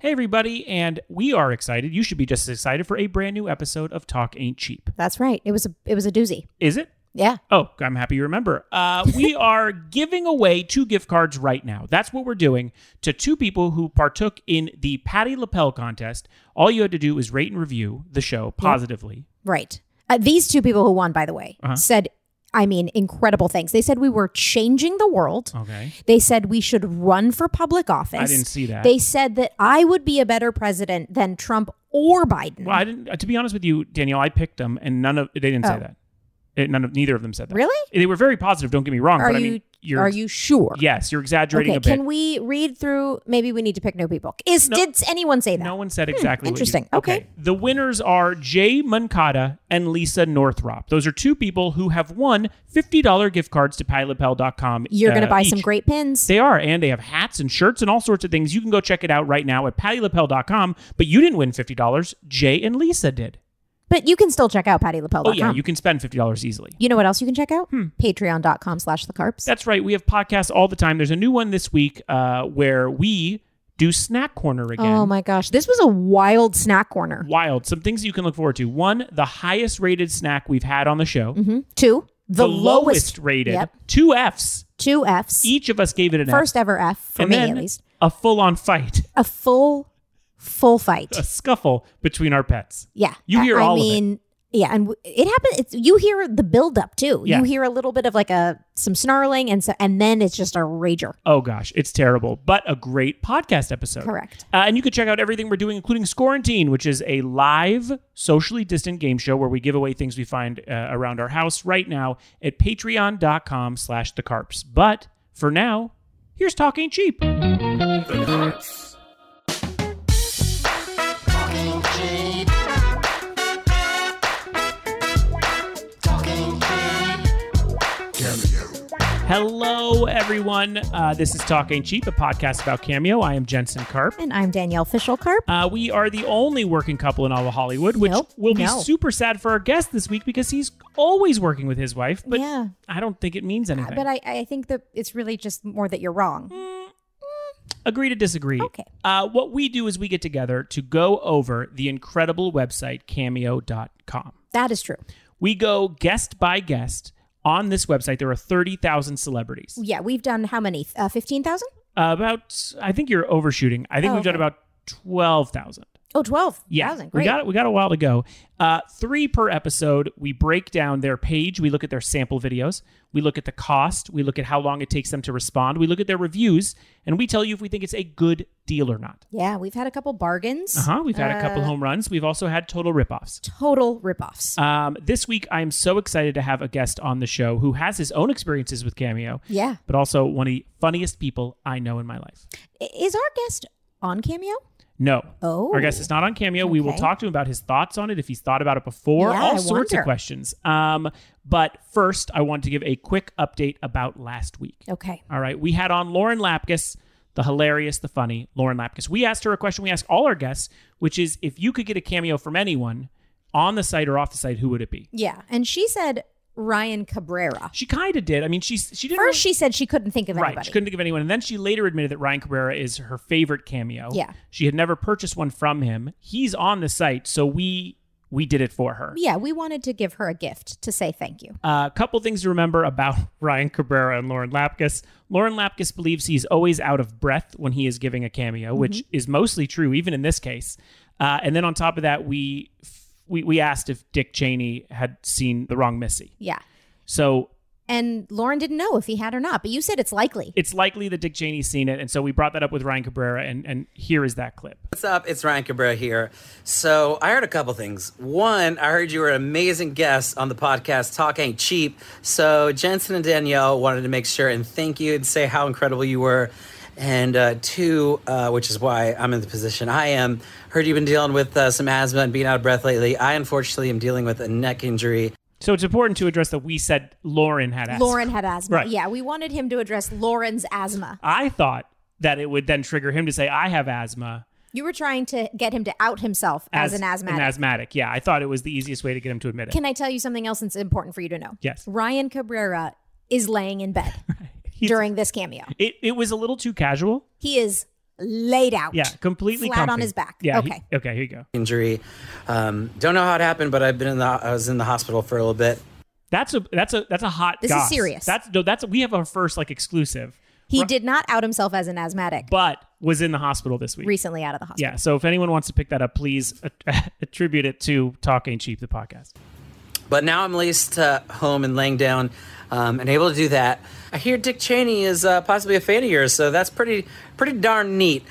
Hey, everybody, and we are excited. You should be just as excited for a brand new episode of Talk Ain't Cheap. That's right. It was a it was a doozy. Is it? Yeah. Oh, I'm happy you remember. Uh, we are giving away two gift cards right now. That's what we're doing to two people who partook in the Patty LaPel contest. All you had to do was rate and review the show positively. Right. Uh, these two people who won, by the way, Uh-huh. said, I mean, incredible things. They said we were changing the world. Okay. They said we should run for public office. I didn't see that. They said that I would be a better president than Trump or Biden. Well, I didn't. uh, To be honest with you, Danielle, I picked them, and none of they didn't say Oh. that. It, none of neither of them said that. Really? They were very positive. Don't get me wrong, Are but I you mean, you're are you sure? yes, you're exaggerating Okay, a bit. can we read through? Maybe we need to pick new people. Is No. did anyone say that? No one said exactly. what you- interesting. Okay. The winners are Jay Mancata and Lisa Northrop. Those are two people who have won $50 gift cards to PattyLaPel.com. You're going to uh, buy some great pins. They are, and they have hats and shirts and all sorts of things. You can go check it out right now at PattyLaPel.com. But you didn't win $50. Jay and Lisa did. But you can still check out pattylapel.com. Oh, yeah, you can spend $50 easily. You know what else you can check out? Patreon.com slash the carps. That's right. We have podcasts all the time. There's a new one this week uh, where we do Snack Corner again. Oh my gosh. This was a wild snack corner. Wild. Some things you can look forward to. One, the highest rated snack we've had on the show. hmm Two, the, lowest, rated. Yep. Two Fs. Two Fs. Each of us gave it an F. First ever F for and me at least. a full on fight, A full, full fight. a scuffle between our pets. Yeah. You I- hear I all of it. I mean, yeah, and it happens. It's you hear the build up too. Yeah. You hear a little bit of like a some snarling, and so and then it's just a rager. Oh gosh, it's terrible, but a great podcast episode. Correct. Uh, and you can check out everything we're doing, including Scorantine, which is a live, socially distant game show where we give away things we find uh, around our house right now at patreon.com slash the carps. But for now, here's Talking Cheap. Hello, everyone. Uh, this is Talking Cheap, a podcast about Cameo. I am Jensen Karp. And I'm Danielle Fishel Karp. Uh, we are the only working couple in all of Hollywood, which Nope, will be no. super sad for our guest this week because he's always working with his wife. But yeah, I don't think it means anything. but I I think that it's really just more that you're wrong. Agree to disagree. Okay. Uh, what we do is we get together to go over the incredible website cameo.com. That is true. We go guest by guest. On this website, there are 30,000 celebrities. Yeah, we've done how many? Uh, Fifteen thousand? Uh, about, I think you're overshooting. I think Oh, we've done about 12,000. Oh, 12. Yeah, we got we got a while to go. Uh, three per episode. We break down their page. We look at their sample videos. We look at the cost. We look at how long it takes them to respond. We look at their reviews, and we tell you if we think it's a good deal or not. Yeah, we've had a couple bargains. Uh huh. We've had a couple Uh, home runs. We've also had total ripoffs. Total ripoffs. Um, this week, I am so excited to have a guest on the show who has his own experiences with Cameo, yeah. but also one of the funniest people I know in my life. Is our guest on Cameo? No. Oh. Our guest is not on Cameo. We will talk to him about his thoughts on it, if he's thought about it before, Yeah, all I sorts of questions. Um, but first, I want to give a quick update about last week. Okay. All right. We had on Lauren Lapkus, the hilarious, the funny Lauren Lapkus. We asked her a question we ask all our guests, which is if you could get a cameo from anyone on the site or off the site, who would it be? Yeah, and she said Ryan Cabrera. She kind of did. I mean, she's she didn't First, she said she couldn't think of Right. anybody. She couldn't think of anyone. And then she later admitted that Ryan Cabrera is her favorite cameo. Yeah. She had never purchased one from him. He's on the site, so we we did it for her. Yeah, we wanted to give her a gift to say thank you. A couple things to remember about Ryan Cabrera and Lauren Lapkus. Lauren Lapkus believes he's always out of breath when he is giving a cameo, which is mostly true, even in this case. Uh, and then on top of that, we, we we asked if Dick Cheney had seen the wrong Missy. Yeah. So And Lauren didn't know if he had or not, but you said it's likely. it's likely that Dick Cheney's seen it, and so we brought that up with Ryan Cabrera, and and here is that clip. What's up? It's Ryan Cabrera here. So I heard a couple things. One, I heard you were an amazing guest on the podcast Talk Ain't Cheap. So Jensen and Danielle wanted to make sure and thank you and say how incredible you were. And uh, two, uh, which is why I'm in the position I am, heard you've been dealing with uh, some asthma and being out of breath lately. I unfortunately am dealing with a neck injury. So it's important to address that we said Lauren had asthma. Lauren had asthma. Right. Yeah, we wanted him to address Lauren's asthma. I thought that it would then trigger him to say, I have asthma You were trying to get him to out himself as, an asthmatic. An asthmatic. Yeah, I thought it was the easiest way to get him to admit it. Can I tell you something else that's important for you to know? Yes. Ryan Cabrera is laying in bed He's- during this cameo. it, it was a little too casual. He is laid out. Yeah, completely Flat on his back. Yeah. he- Okay. okay. Here you go. Injury. Um, don't know how it happened, but I've been in the I was in the hospital for a little bit. That's a that's a that's a hot. This is serious. That's no. That's we have our first like exclusive, He did not out himself as an asthmatic. but was in the hospital this week. recently out of the hospital. Yeah. So if anyone wants to pick that up, please attribute it to Talking Cheap, the podcast. But now I'm at least uh, home and laying down um, and able to do that. I hear Dick Cheney is uh, possibly a fan of yours, so that's pretty pretty darn neat.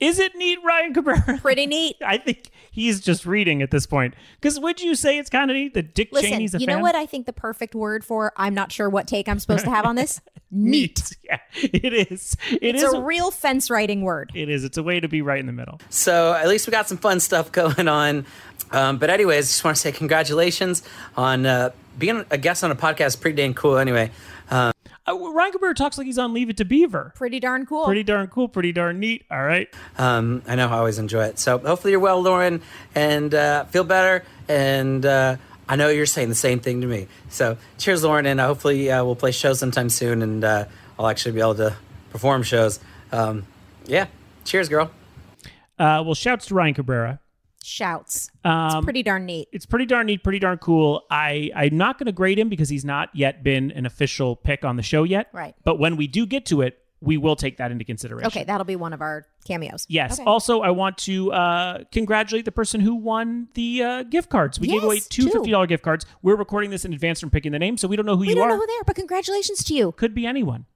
Is it neat, Ryan Cabrera? Pretty neat. I think he's just reading at this point. Because would you say it's kind of neat that Dick Listen, Cheney's a fan of you fan? know what I think the perfect word for I'm not sure what take I'm supposed to have on this? Neat. Yeah, it is. It It's is a real fence writing word. It is. It's a way to be right in the middle. So at least we got some fun stuff going on. Um, but anyways, just want to say congratulations on uh, being a guest on a podcast. Pretty dang cool. Anyway, Uh, Ryan Cabrera talks like he's on Leave It to Beaver. Pretty darn cool. Pretty darn cool. Pretty darn neat. All right. um, I know I always enjoy it. So hopefully you're well, Lauren, and uh, feel better. And uh, I know you're saying the same thing to me. So cheers, Lauren, and uh, hopefully uh, we'll play shows sometime soon, and uh, I'll actually be able to perform shows. Um, yeah, cheers, girl. Uh, well, shouts to Ryan Cabrera. Shouts. Um, it's pretty darn neat. it's pretty darn neat, pretty darn cool. I I'm not going to grade him because he's not yet been an official pick on the show yet. Right. But when we do get to it, we will take that into consideration. Okay, that'll be one of our cameos. Yes. Okay. Also, I want to uh, congratulate the person who won the uh, gift cards. We gave away two two. fifty dollar gift cards. We're recording this in advance from picking the name, so we don't know who we you don't know who they are, but congratulations to you. Could be anyone.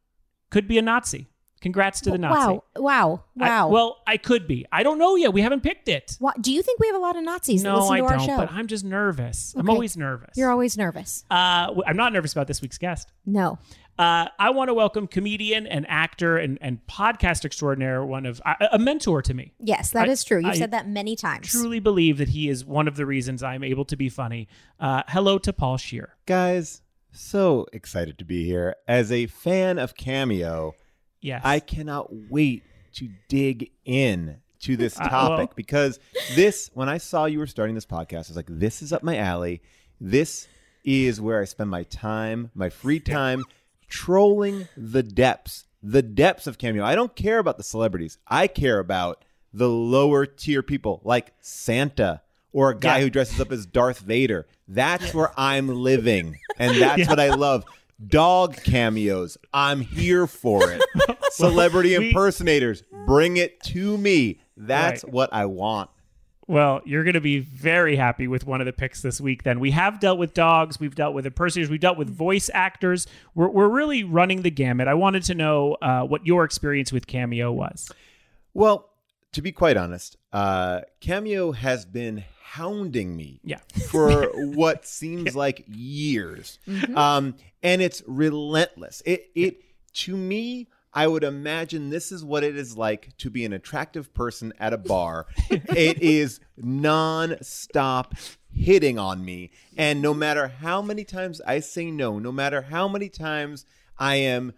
Could be a Nazi. Congrats to the Nazi. Wow. Wow. I- Wow. well, I could be. I don't know yet. We haven't picked it. What, do you think we have a lot of Nazis no, listen I to our don't. show? But I'm just nervous. I'm always nervous. You're always nervous. uh, w- I'm not nervous about this week's guest. No. Uh, I want to welcome comedian and actor and, and podcast extraordinaire, one of a, a mentor to me. Yes, that I- is true. You've I said that many times. Truly believe that he is one of the reasons I'm able to be funny. Uh, hello to Paul Scheer. Guys, so excited to be here. As a fan of Cameo, Yes. I cannot wait to dig in to this Uh, topic well- because this, when I saw you were starting this podcast, I was like, this is up my alley. This is where I spend my time, my free time, trolling the depths, the depths of Cameo. I don't care about the celebrities. I care about the lower tier people like Santa or a guy Yeah. who dresses up as Darth Vader. That's where I'm living. And that's what I love. Dog cameos. I'm here for it. Celebrity we- impersonators. Bring it to me. That's Right. what I want. Well, you're going to be very happy with one of the picks this week. Then we have dealt with dogs, we've dealt with impersonators, we've dealt with voice actors. We're we're really running the gamut. I wanted to know uh, what your experience with Cameo was. Well, to be quite honest, uh, Cameo has been hounding me Yeah. for what seems like years, um, and it's relentless. It it to me. I would imagine this is what it is like to be an attractive person at a bar. it is non-stop hitting on me. And no matter how many times I say no, no matter how many times I am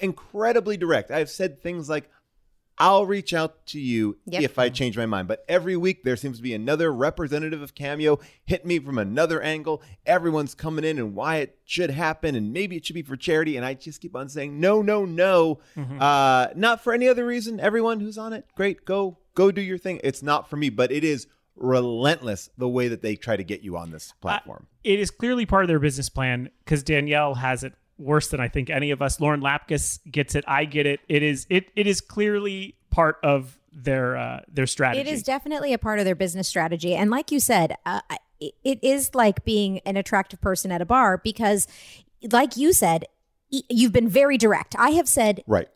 incredibly direct, I've said things like, I'll reach out to you Yep. if I change my mind. But every week there seems to be another representative of Cameo hit me from another angle. Everyone's coming in and why it should happen and maybe it should be for charity. And I just keep on saying no, no, no. Uh, not for any other reason. Everyone who's on it, great, go, go do your thing. It's not for me, but it is relentless the way that they try to get you on this platform. It is clearly part of their business plan because Danielle has it worse than I think any of us. Lauren Lapkus gets it. I get it. It is it it is clearly part of their uh, their strategy. It is definitely a part of their business strategy. And like you said, uh, it is like being an attractive person at a bar because, like you said, you've been very direct. I have said, right.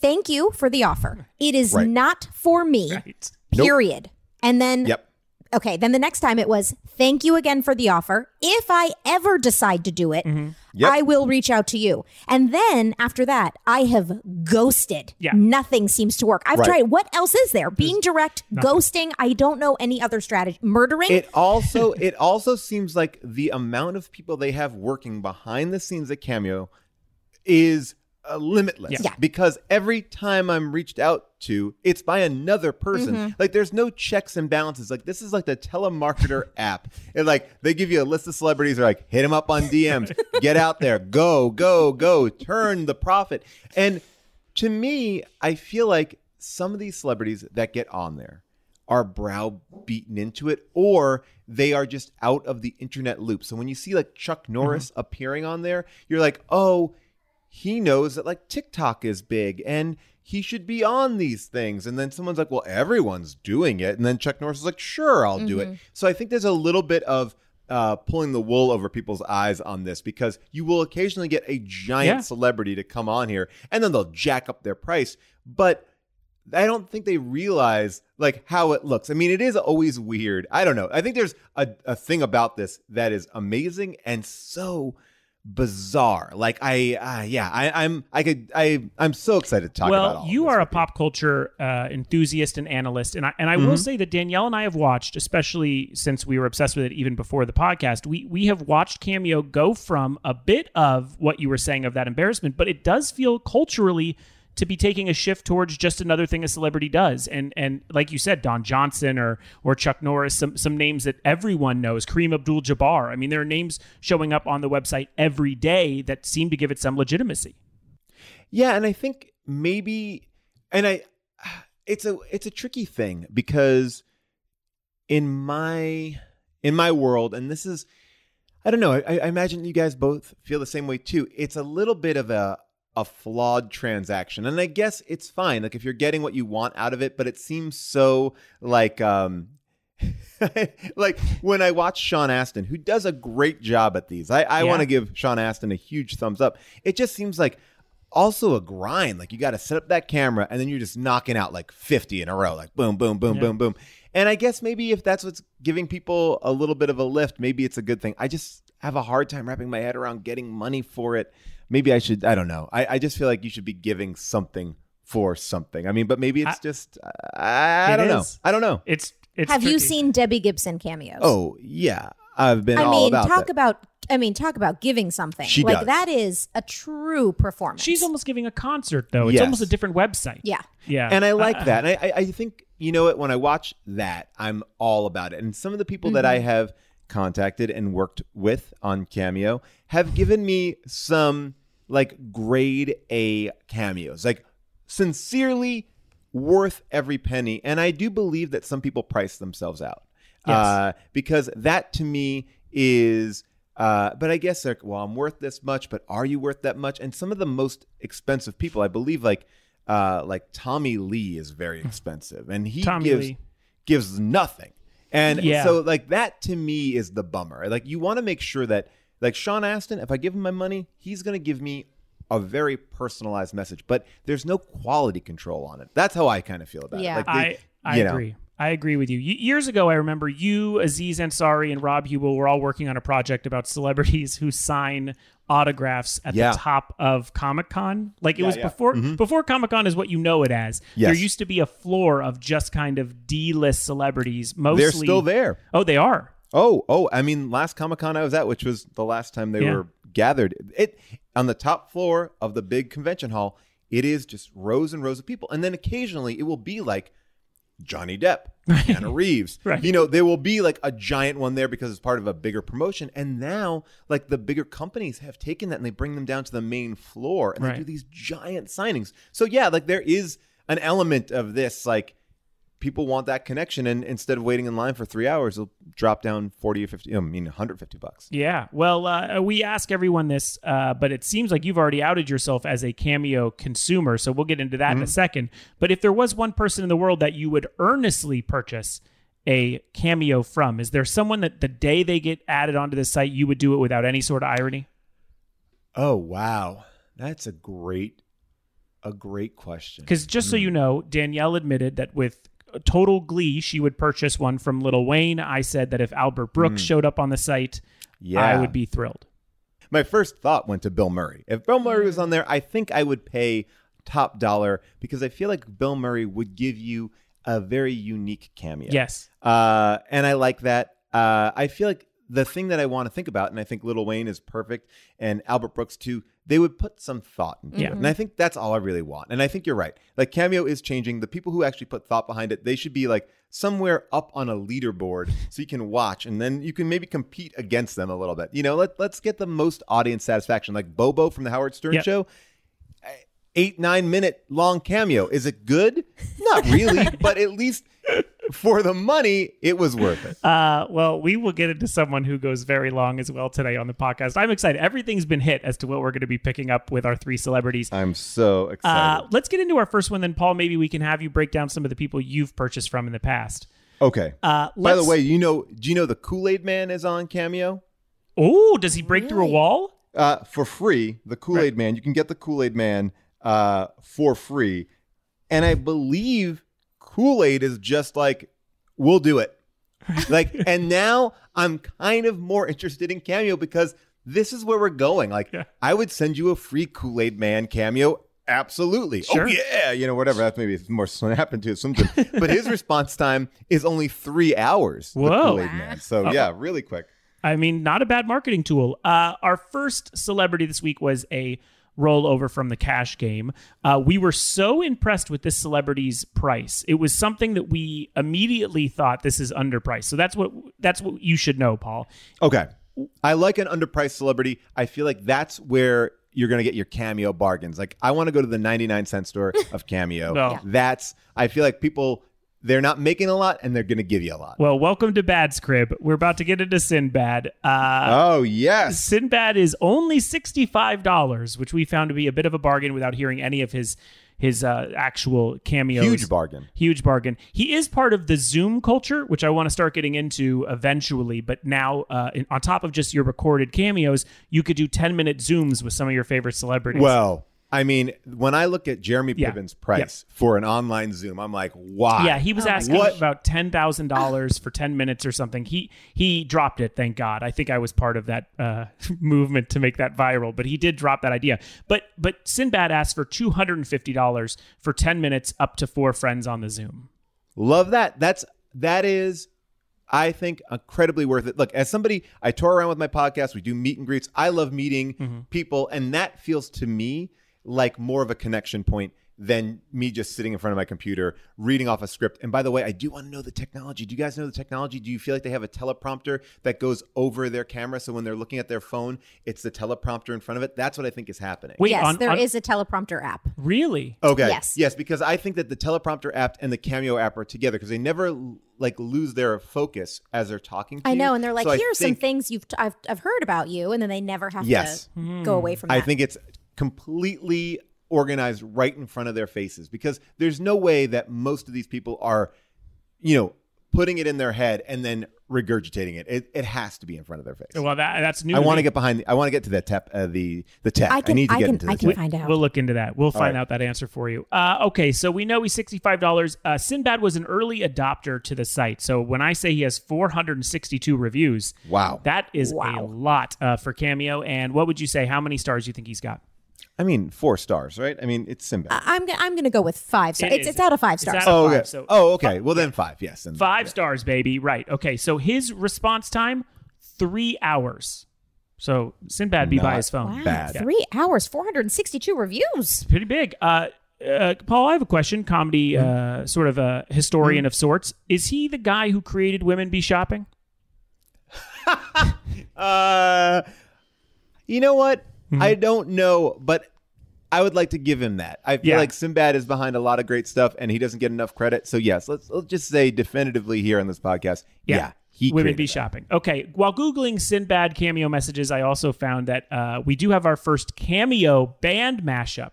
thank you for the offer. It is Right. not for me, Right. Nope. period. And then Yep. Okay, then the next time it was thank you again for the offer. If I ever decide to do it, mm-hmm. Yep. I will reach out to you. And then after that, I have ghosted. Yeah. Nothing seems to work. I've Right. tried. What else is there? Being direct, ghosting. I don't know any other strategy. Murdering. It also it also seems like the amount of people they have working behind the scenes at Cameo is uh, limitless. Yeah. Yeah. Because every time I'm reached out to, it's by another person. Mm-hmm. Like there's no checks and balances. Like this is like the telemarketer app. And like they give you a list of celebrities. They're like, hit them up on DMs. Get out there. Go, go, go. Turn the profit. And to me, I feel like some of these celebrities that get on there are browbeaten into it or they are just out of the internet loop. So when you see like Chuck Norris appearing on there, you're like, "Oh, he knows that like TikTok is big and he should be on these things." And then someone's like, "Well, everyone's doing it." And then Chuck Norris is like, "Sure, I'll do it." So I think there's a little bit of uh, pulling the wool over people's eyes on this because you will occasionally get a giant Yeah. celebrity to come on here and then they'll jack up their price. But I don't think they realize like how it looks. I mean, it is always weird. I don't know. I think there's a, a thing about this that is amazing and so bizarre. Like I, uh, yeah, I, I'm, I could, I, I'm so excited to talk well, about. of you are a pop culture uh, enthusiast and analyst, and I and I will say that Danielle and I have watched, especially since we were obsessed with it even before the podcast. We we have watched Cameo go from a bit of what you were saying of that embarrassment, but it does feel culturally to be taking a shift towards just another thing a celebrity does, and and like you said, Don Johnson or or Chuck Norris, some some names that everyone knows, Kareem Abdul-Jabbar. I mean, there are names showing up on the website every day that seem to give it some legitimacy. Yeah, and I think maybe and I it's a it's a tricky thing because in my in my world and this is I don't know, I, I imagine you guys both feel the same way too. It's a little bit of a a flawed transaction. And I guess it's fine like if you're getting what you want out of it, but it seems so like um like when I watch Sean Astin, who does a great job at these, I, I Yeah. want to give Sean Astin a huge thumbs up. It just seems like also a grind. Like you got to set up that camera and then you're just knocking out like 50 in a row, like boom, boom, boom, Yeah. boom, boom. And I guess maybe if that's what's giving people a little bit of a lift, maybe it's a good thing. I just have a hard time wrapping my head around getting money for it. Maybe I should, I don't know. I, I just feel like you should be giving something for something. I mean, but maybe it's I- just, I, I It don't know. I don't know. It's it's Have you seen Debbie Gibson cameos? Oh, yeah. I've been I all mean, about talk that. about. I mean, talk about giving something. She like does. that is a true performance. She's almost giving a concert though. It's Yes. almost a different website. yeah. Yeah. and I like Uh, that. And I, I, I think you know what? When I watch that, I'm all about it. And some of the people that I have contacted and worked with on Cameo have given me some like grade A cameos, like sincerely worth every penny. And I do believe that some people price themselves out Yes. uh, because that to me is. Uh, but I guess like, well, I'm worth this much, but are you worth that much? And some of the most expensive people, I believe, like uh, like Tommy Lee is very expensive, and he Tommy gives Lee. gives nothing. And Yeah. so like that to me is the bummer. Like you want to make sure that like Sean Astin, if I give him my money, he's going to give me a very personalized message, but there's no quality control on it. That's how I kind of feel about Yeah. it. Like they- I I you know. agree. I agree with you. Y- Years ago, I remember you, Aziz Ansari, and Rob Huebel were all working on a project about celebrities who sign autographs at Yeah. the top of Comic Con. Like it was yeah. Mm-hmm. before before Comic Con is what you know it as. Yes. There used to be a floor of just kind of D list celebrities. Mostly They're still there. Oh, they are. Oh, oh, I mean, last Comic Con I was at, which was the last time they Yeah. were gathered, it on the top floor of the big convention hall, it is just rows and rows of people. And then occasionally it will be like Johnny Depp, Keanu Reeves. Right. You know, there will be like a giant one there because it's part of a bigger promotion. And now, like the bigger companies have taken that and they bring them down to the main floor and Right. they do these giant signings. So yeah, like there is an element of this, like people want that connection and instead of waiting in line for three hours they'll drop down 40 or 50 i mean 150 bucks Yeah. Well, uh, we ask everyone this, uh, but it seems like you've already outed yourself as a Cameo consumer. So we'll get into that Mm-hmm. in a second. But if there was one person in the world that you would earnestly purchase a Cameo from, is there someone that the day they get added onto the site, you would do it without any sort of irony? oh wow that's a great a great question Because just so Hmm. you know, Danielle admitted that with total glee, she would purchase one from Little Wayne. I said that if Albert Brooks showed up on the site, Hmm. yeah I would be thrilled. my first thought went to bill murray if bill murray was on there i think i would pay top dollar because i feel like bill murray would give you a very unique cameo Yes. Uh, and I like that. Uh, I feel like the thing that I want to think about, and I think Little Wayne is perfect, and Albert Brooks too. They would put some thought into Yeah. it, and mm-hmm. I think that's all I really want. And I think you're right. Like Cameo is changing. The people who actually put thought behind it, they should be like somewhere up on a leaderboard so you can watch, and then you can maybe compete against them a little bit. You know, let let's get the most audience satisfaction. Like Bobo from the Howard Stern Yep. show. Eight nine minute long cameo. Is it good? Not really, but at least for the money, it was worth it. Uh, well, we will get into someone who goes very long as well today on the podcast. I'm excited. Everything's been hit as to what we're going to be picking up with our three celebrities. I'm so excited. Uh, let's get into our first one then, Paul. Maybe we can have you break down some of the people you've purchased from in the past. okay. Uh, By the way, you know, do you know the Kool Aid Man is on Cameo? oh, does he break through a wall? uh, for free. The Kool Aid Man. You can get the Kool Aid Man uh, for free, and I believe Kool Aid is just like, we'll do it. Like, and now I'm kind of more interested in Cameo because this is where we're going. Like, Yeah. I would send you a free Kool Aid Man cameo. Absolutely. Sure. Oh yeah. You know, whatever. That's maybe it's more snap into something. but his response time is only three hours. the Whoa. Kool Aid Man. So yeah, really quick. I mean, not a bad marketing tool. Uh, our first celebrity this week was a rollover from the cash game. Uh, we were so impressed with this celebrity's price. It was something that we immediately thought this is underpriced. So that's what that's what you should know, Paul. Okay. I like an underpriced celebrity. I feel like that's where you're going to get your cameo bargains. Like I want to go to the 99 cent store of cameo. No. That's I feel like people they're not making a lot and they're going to give you a lot. Well, welcome to Bad's Crib. We're about to get into Sinbad. Uh, oh, yes. Sinbad is only $65, which we found to be a bit of a bargain without hearing any of his his uh, actual cameos. Huge bargain. Huge bargain. He is part of the Zoom culture, which I want to start getting into eventually. But now, uh, in, on top of just your recorded cameos, you could do 10 minute Zooms with some of your favorite celebrities. Well, I mean, when I look at Jeremy Yeah. Piven's price for an online Zoom, I'm like, why? yeah, he was asking What? about ten thousand dollars for ten minutes or something. He he dropped it. Thank God. I think I was part of that uh, movement to make that viral. But he did drop that idea. But but Sinbad asked for two hundred and fifty dollars for ten minutes up to four friends on the Zoom. Love that. That's that is I think incredibly worth it. Look, as somebody I tour around with my podcast, we do meet and greets. I love meeting Mm-hmm. people and that feels to me like more of a connection point than me just sitting in front of my computer reading off a script. And by the way, I do want to know the technology. Do you guys know the technology? Do you feel like they have a teleprompter that goes over their camera so when they're looking at their phone, it's the teleprompter in front of it? That's what I think is happening. Wait, yes, on, there on- is a teleprompter app. really? Okay. Yes. Yes, because I think that the teleprompter app and the Cameo app are together because they never like lose their focus as they're talking. to I you. know, and they're like, So I "Here are some things you've t- I've I've heard about you," and then they never have Yes. to go away from that. I think it's completely organized right in front of their faces because there's no way that most of these people are, you know, putting it in their head and then regurgitating it. It, it has to be in front of their face. Well, that that's new. I want to get behind. I want to get to that tech. Uh, the the tech. I can- need to I get can- into I the can tech. find out. We'll look into that. We'll find right. out that answer for you. Uh, okay, so we know he's sixty-five dollars. Uh, Sinbad was an early adopter to the site, so when I say he has four hundred and sixty-two reviews, Wow. that is a lot uh, for Cameo. And what would you say? How many stars do you think he's got? I mean, four stars, right? I mean, it's Sinbad. I- I'm I'm going to go with five stars. It It's, is. it's out of five It's stars. out of oh, five, okay. so- oh, okay. Well, then five. Yes. And Five stars, baby. Right. Okay. So his response time three hours. So Sinbad be by Not his phone. Wow, Bad. three hours, 462 reviews. pretty big. Uh, uh, Paul, I have a question. Comedy, uh, sort of a historian of sorts. Is he the guy who created Women Be Shopping? Uh, you know what? I don't know, but I would like to give him that. I feel Yeah. like Sinbad is behind a lot of great stuff, and he doesn't get enough credit. So yes, let's let's just say definitively here on this podcast, yeah, he Women Be that. Shopping. Okay. While Googling Sinbad cameo messages, I also found that uh, we do have our first cameo band mashup.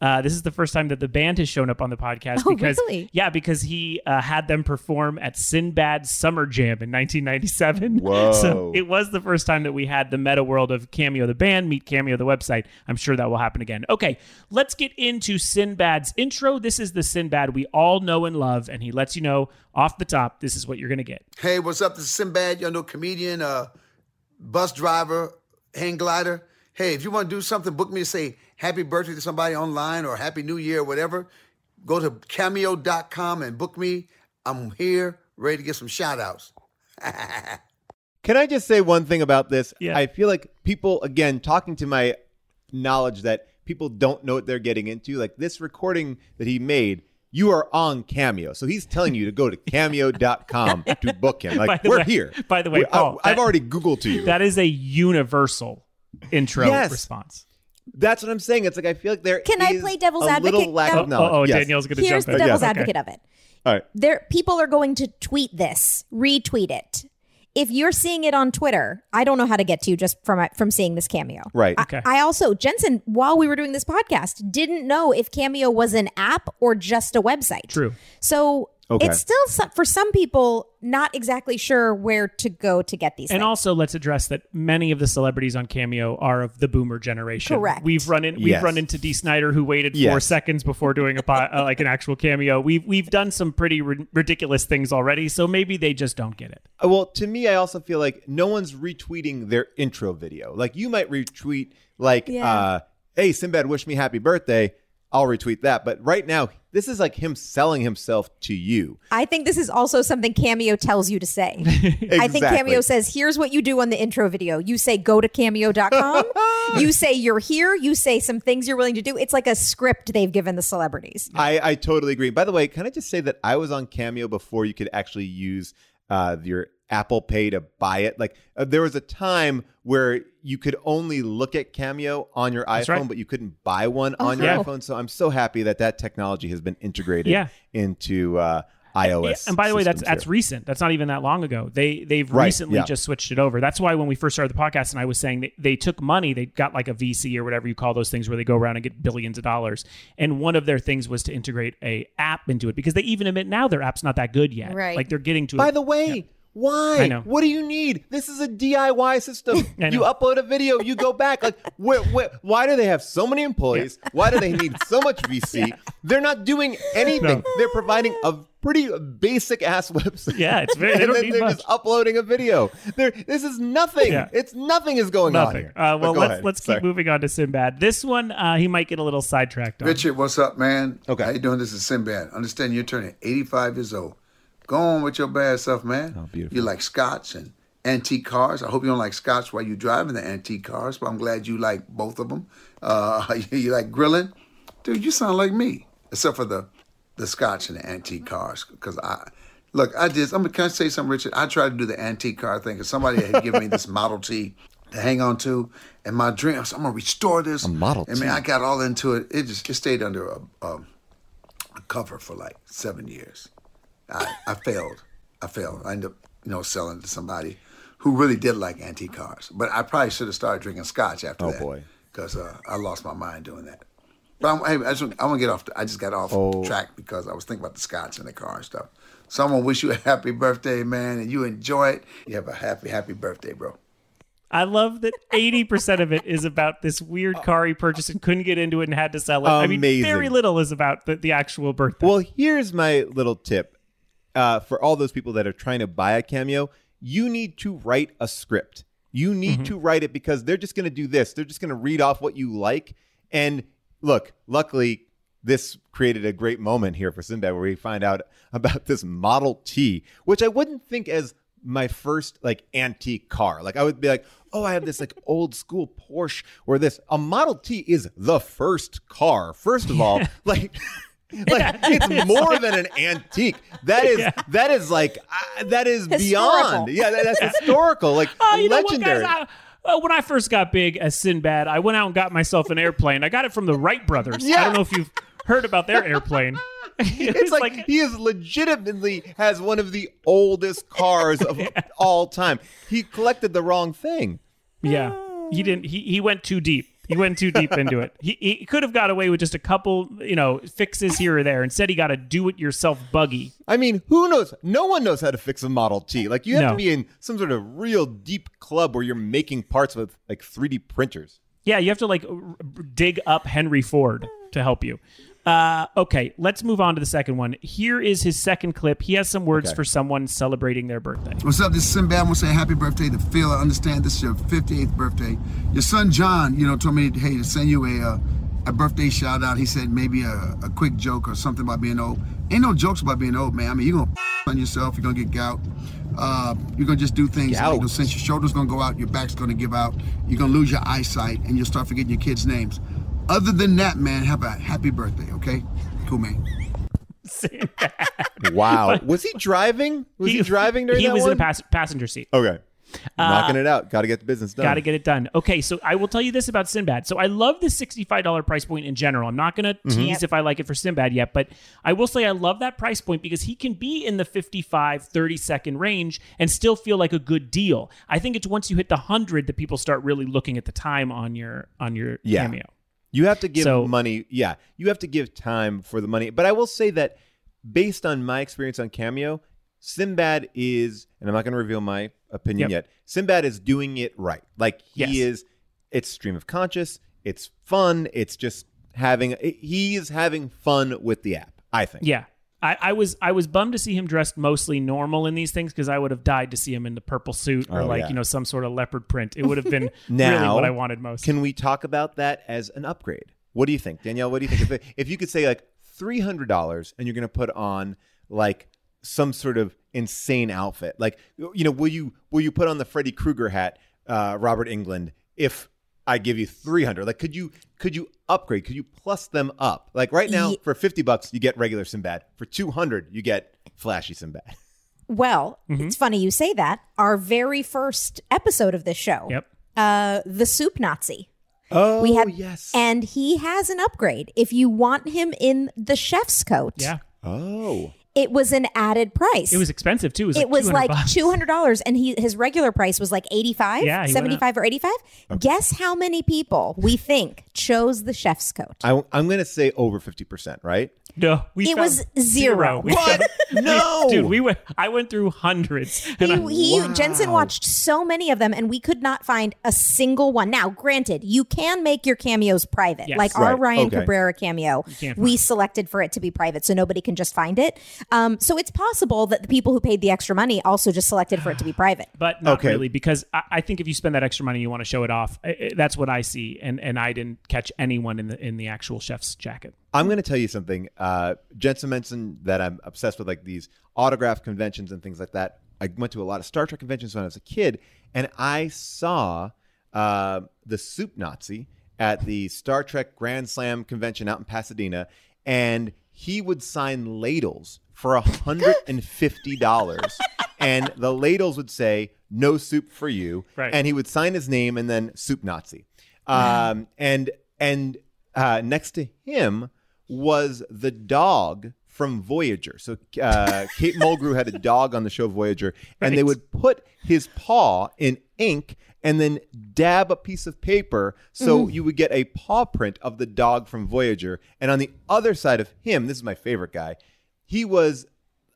Uh, this is the first time that the band has shown up on the podcast Oh, because really? yeah, because he uh, had them perform at Sinbad Summer Jam in 1997. Whoa. So it was the first time that we had the meta world of Cameo the band meet Cameo the website. I'm sure that will happen again. Okay, let's get into Sinbad's intro. This is the Sinbad we all know and love, and he lets you know off the top this is what you're gonna get. Hey, what's up? This is Sinbad, you know, comedian, uh, bus driver, hang glider. Hey, if you want to do something, book me to say happy birthday to somebody online or happy new year or whatever. Go to cameo.com and book me. I'm here, ready to get some shout outs. Can I just say one thing about this? Yeah. I feel like people, again, talking to my knowledge that people don't know what they're getting into. Like this recording that he made, you are on Cameo. So he's telling you to go to cameo.com to book him. Like, we're way- here. by the way, We- I, Paul, I've already Googled to you. That is a universal intro Yes. response. That's what I'm saying. It's like I feel like there Can I play devil's a little advocate lack of knowledge. Oh, oh Yes. Danielle's going to Here's jump the in. devil's Yes. advocate of it. All right. There, people are going to tweet this, retweet it. If you're seeing it on Twitter, I don't know how to get to you just from from seeing this cameo. Right. I, Okay. I also Jensen, while we were doing this podcast, didn't know if Cameo was an app or just a website. True. So Okay. it's still for some people not exactly sure where to go to get these. And things. also, let's address that many of the celebrities on Cameo are of the Boomer generation. Correct. We've run in. We've Yes. run into Dee Snider, who waited four seconds before doing a uh, like an actual cameo. We've we've done some pretty ri- ridiculous things already. So maybe they just don't get it. Uh, Well, to me, I also feel like no one's retweeting their intro video. Like you might retweet, like, Yeah. uh, "Hey, Sinbad, wish me happy birthday." I'll retweet that. But right now, this is like him selling himself to you. I think this is also something Cameo tells you to say. I think Cameo says, here's what you do on the intro video. You say go to cameo.com. you say you're here. You say some things you're willing to do. It's like a script they've given the celebrities. I, I totally agree. By the way, can I just say that I was on Cameo before you could actually use uh, your Apple Pay to buy it? Like, uh, there was a time where you could only look at Cameo on your iPhone, right. but you couldn't buy one on your Yeah. iPhone. So I'm so happy that that technology has been integrated Yeah. into uh, iOS. And by the way, that's systems that's here. recent. That's not even that long ago. They they've Right, recently yeah. just switched it over. That's why when we first started the podcast, and I was saying they, they took money, they got like a VC or whatever you call those things, where they go around and get billions of dollars. And one of their things was to integrate a app into it because they even admit now their app's not that good yet. Right. Like they're getting to. By it. the way, why? I know. What do you need? This is a DIY system. You upload a video, you go back. Like, wh- wh- why do they have so many employees? Why do they need so much VC? They're not doing anything. No. They're providing a pretty basic ass website. Yeah, it's very- they and don't then they're much. just uploading a video. They're, this is nothing. Yeah. It's nothing is going on Nothing. here. Uh, well, go let's ahead. let's Sorry. keep moving on to Sinbad. This one, uh, he might get a little sidetracked on. Richard, what's up, man? Okay. How you doing? This is Sinbad. Understand you're turning 85 years old. Go on with your bad stuff, man. Oh, beautiful. You like scotch and antique cars. I hope you don't like scotch while you're driving the antique cars, but I'm glad you like both of them. Uh, you like grilling. Dude, you sound like me, except for the the scotch and the antique cars. Because I, look, I did, I'm, gonna say something, Richard? I tried to do the antique car thing because somebody had given me this Model T to hang on to. And my dream, I was, I'm to restore this. A Model and man. I got all into it. It just it stayed under a, a, a cover for like seven years. I, I failed. I failed. I ended up, you know, selling it to somebody who really did like antique cars. But I probably should have started drinking scotch after Oh, that. boy. Because uh, I lost my mind doing that. But I'm, hey, I just, I want to get off. I just got off Oh. track because I was thinking about the scotch and the car and stuff. So I'm gonna wish you a happy birthday, man, and you enjoy it. You have a happy, happy birthday, bro. I love that 80% of it is about this weird car he purchased and couldn't get into it and had to sell it. I mean, very little is about the, the actual birthday. Well, here's my little tip uh, for all those people that are trying to buy a cameo. You need to write a script. You need to write it because they're just going to do this. They're just going to read off what you like. And look, luckily, this created a great moment here for Sinbad where we find out about this Model T, which I wouldn't think as my first like antique car. Like I would be like, oh, I have this like old school Porsche or this. A Model T is the first car. First of all, like. like it's more than an antique. That is that is like uh, that is Historical. beyond. Yeah, that, that's historical. Like Oh, you know what, legendary. guys? I, uh, when I first got big as Sinbad, I went out and got myself an airplane. I got it from the Wright brothers. I don't know if you've heard about their airplane. It it's was like, he is legitimately has one of the oldest cars of all time. He collected the wrong thing. yeah, he didn't. He he went too deep. He went too deep into it. He, he could have got away with just a couple, you know, fixes here or there. Instead, he got a do-it-yourself buggy. I mean, who knows? No one knows how to fix a Model T. Like you have No. to be in some sort of real deep club where you're making parts with like 3D printers. Yeah, you have to like dig up Henry Ford to help you. Uh, okay, let's move on to the second one. Here is his second clip. He has some words Okay. for someone celebrating their birthday. What's up? This is Sinbad. I want to say happy birthday to Phil. I understand this is your 58th birthday. Your son John, you know, told me, hey, to send you a uh, a birthday shout out. He said maybe a, a quick joke or something about being old. Ain't no jokes about being old, man. I mean, you're gonna on yourself. You're gonna get gout. Uh, you're gonna just do things. Like, Gout. you know, since your shoulder's gonna go out, your back's gonna give out. You're gonna lose your eyesight, and you'll start forgetting your kids' names. Other than that, man, have a happy birthday. Okay, cool, man. Wow. was he driving? Was he, driving during He that He was one? in the pass- passenger seat. Okay. knocking it out. Got to get the business done. Got to get it done. Okay, so I will tell you this about Sinbad. So I love the $65 price point in general. I'm not going to Mm-hmm. tease if I like it for Sinbad yet, but I will say I love that price point because he can be in the 55, 30 second range and still feel like a good deal. I think it's once you hit the 100 that people start really looking at the time on your on your Yeah. cameo. You have to give So- money. Yeah, you have to give time for the money. But I will say that based on my experience on Cameo, Sinbad is, and I'm not going to reveal my opinion Yep. yet. Sinbad is doing it right. Like he Yes. is. It's stream of conscious. It's fun. It's just having. He is having fun with the app. I think. Yeah. I, I was I was bummed to see him dressed mostly normal in these things because I would have died to see him in the purple suit or Oh, like yeah. you know some sort of leopard print. It would have been really what I wanted most. Can we talk about that as an upgrade? What do you think, Danielle? What do you think? if, if you could say like three hundred dollars and you're going to put on like some sort of insane outfit, like you know, will you will you put on the Freddy Krueger hat, uh, Robert Englund, if I give you three hundred? Like, could you could you upgrade? Could you plus them up? Like right now, Ye- for fifty bucks, you get regular Sinbad. For two hundred, you get flashy Sinbad. Well, Mm-hmm. it's funny you say that. Our very first episode of this show, Yep. uh, the Soup Nazi. Oh, We had, yes. and he has an upgrade. If you want him in the chef's coat, Yeah. oh, it was an added price. It was expensive too. It was it like was 200 like two hundred dollars, and he his regular price was like eighty five, Yeah, seventy five or eighty five. Guess how many people we think chose the chef's coat? I, I'm going to say over fifty percent, right? No, we It found was zero. We What? found- No. dude. We went. I went through hundreds. And I, He, he Jensen watched so many of them, and we could not find a single one. Now, granted, you can make your cameos private, Yes. like our Ryan Okay. Cabrera cameo. We selected for it to be private, so nobody can just find it. Um, so it's possible that the people who paid the extra money also just selected for it to be private. but not Okay. really because I, I think if you spend that extra money, you want to show it off. I- I- that's what I see, and and I didn't catch anyone in the in the actual chef's jacket. I'm going to tell you something. Uh, Jensen mentioned that I'm obsessed with like these autograph conventions and things like that. I went to a lot of Star Trek conventions when I was a kid, and I saw uh, the Soup Nazi at the Star Trek Grand Slam convention out in Pasadena, and he would sign ladles for hundred and fifty dollars, and the ladles would say "No soup for you," Right. and he would sign his name and then Soup Nazi, um, and and uh, next to him was the dog from Voyager. So uh, Kate Mulgrew had a dog on the show Voyager, and they would put his paw in ink and then dab a piece of paper so you would get a paw print of the dog from Voyager. And on the other side of him, this is my favorite guy, he was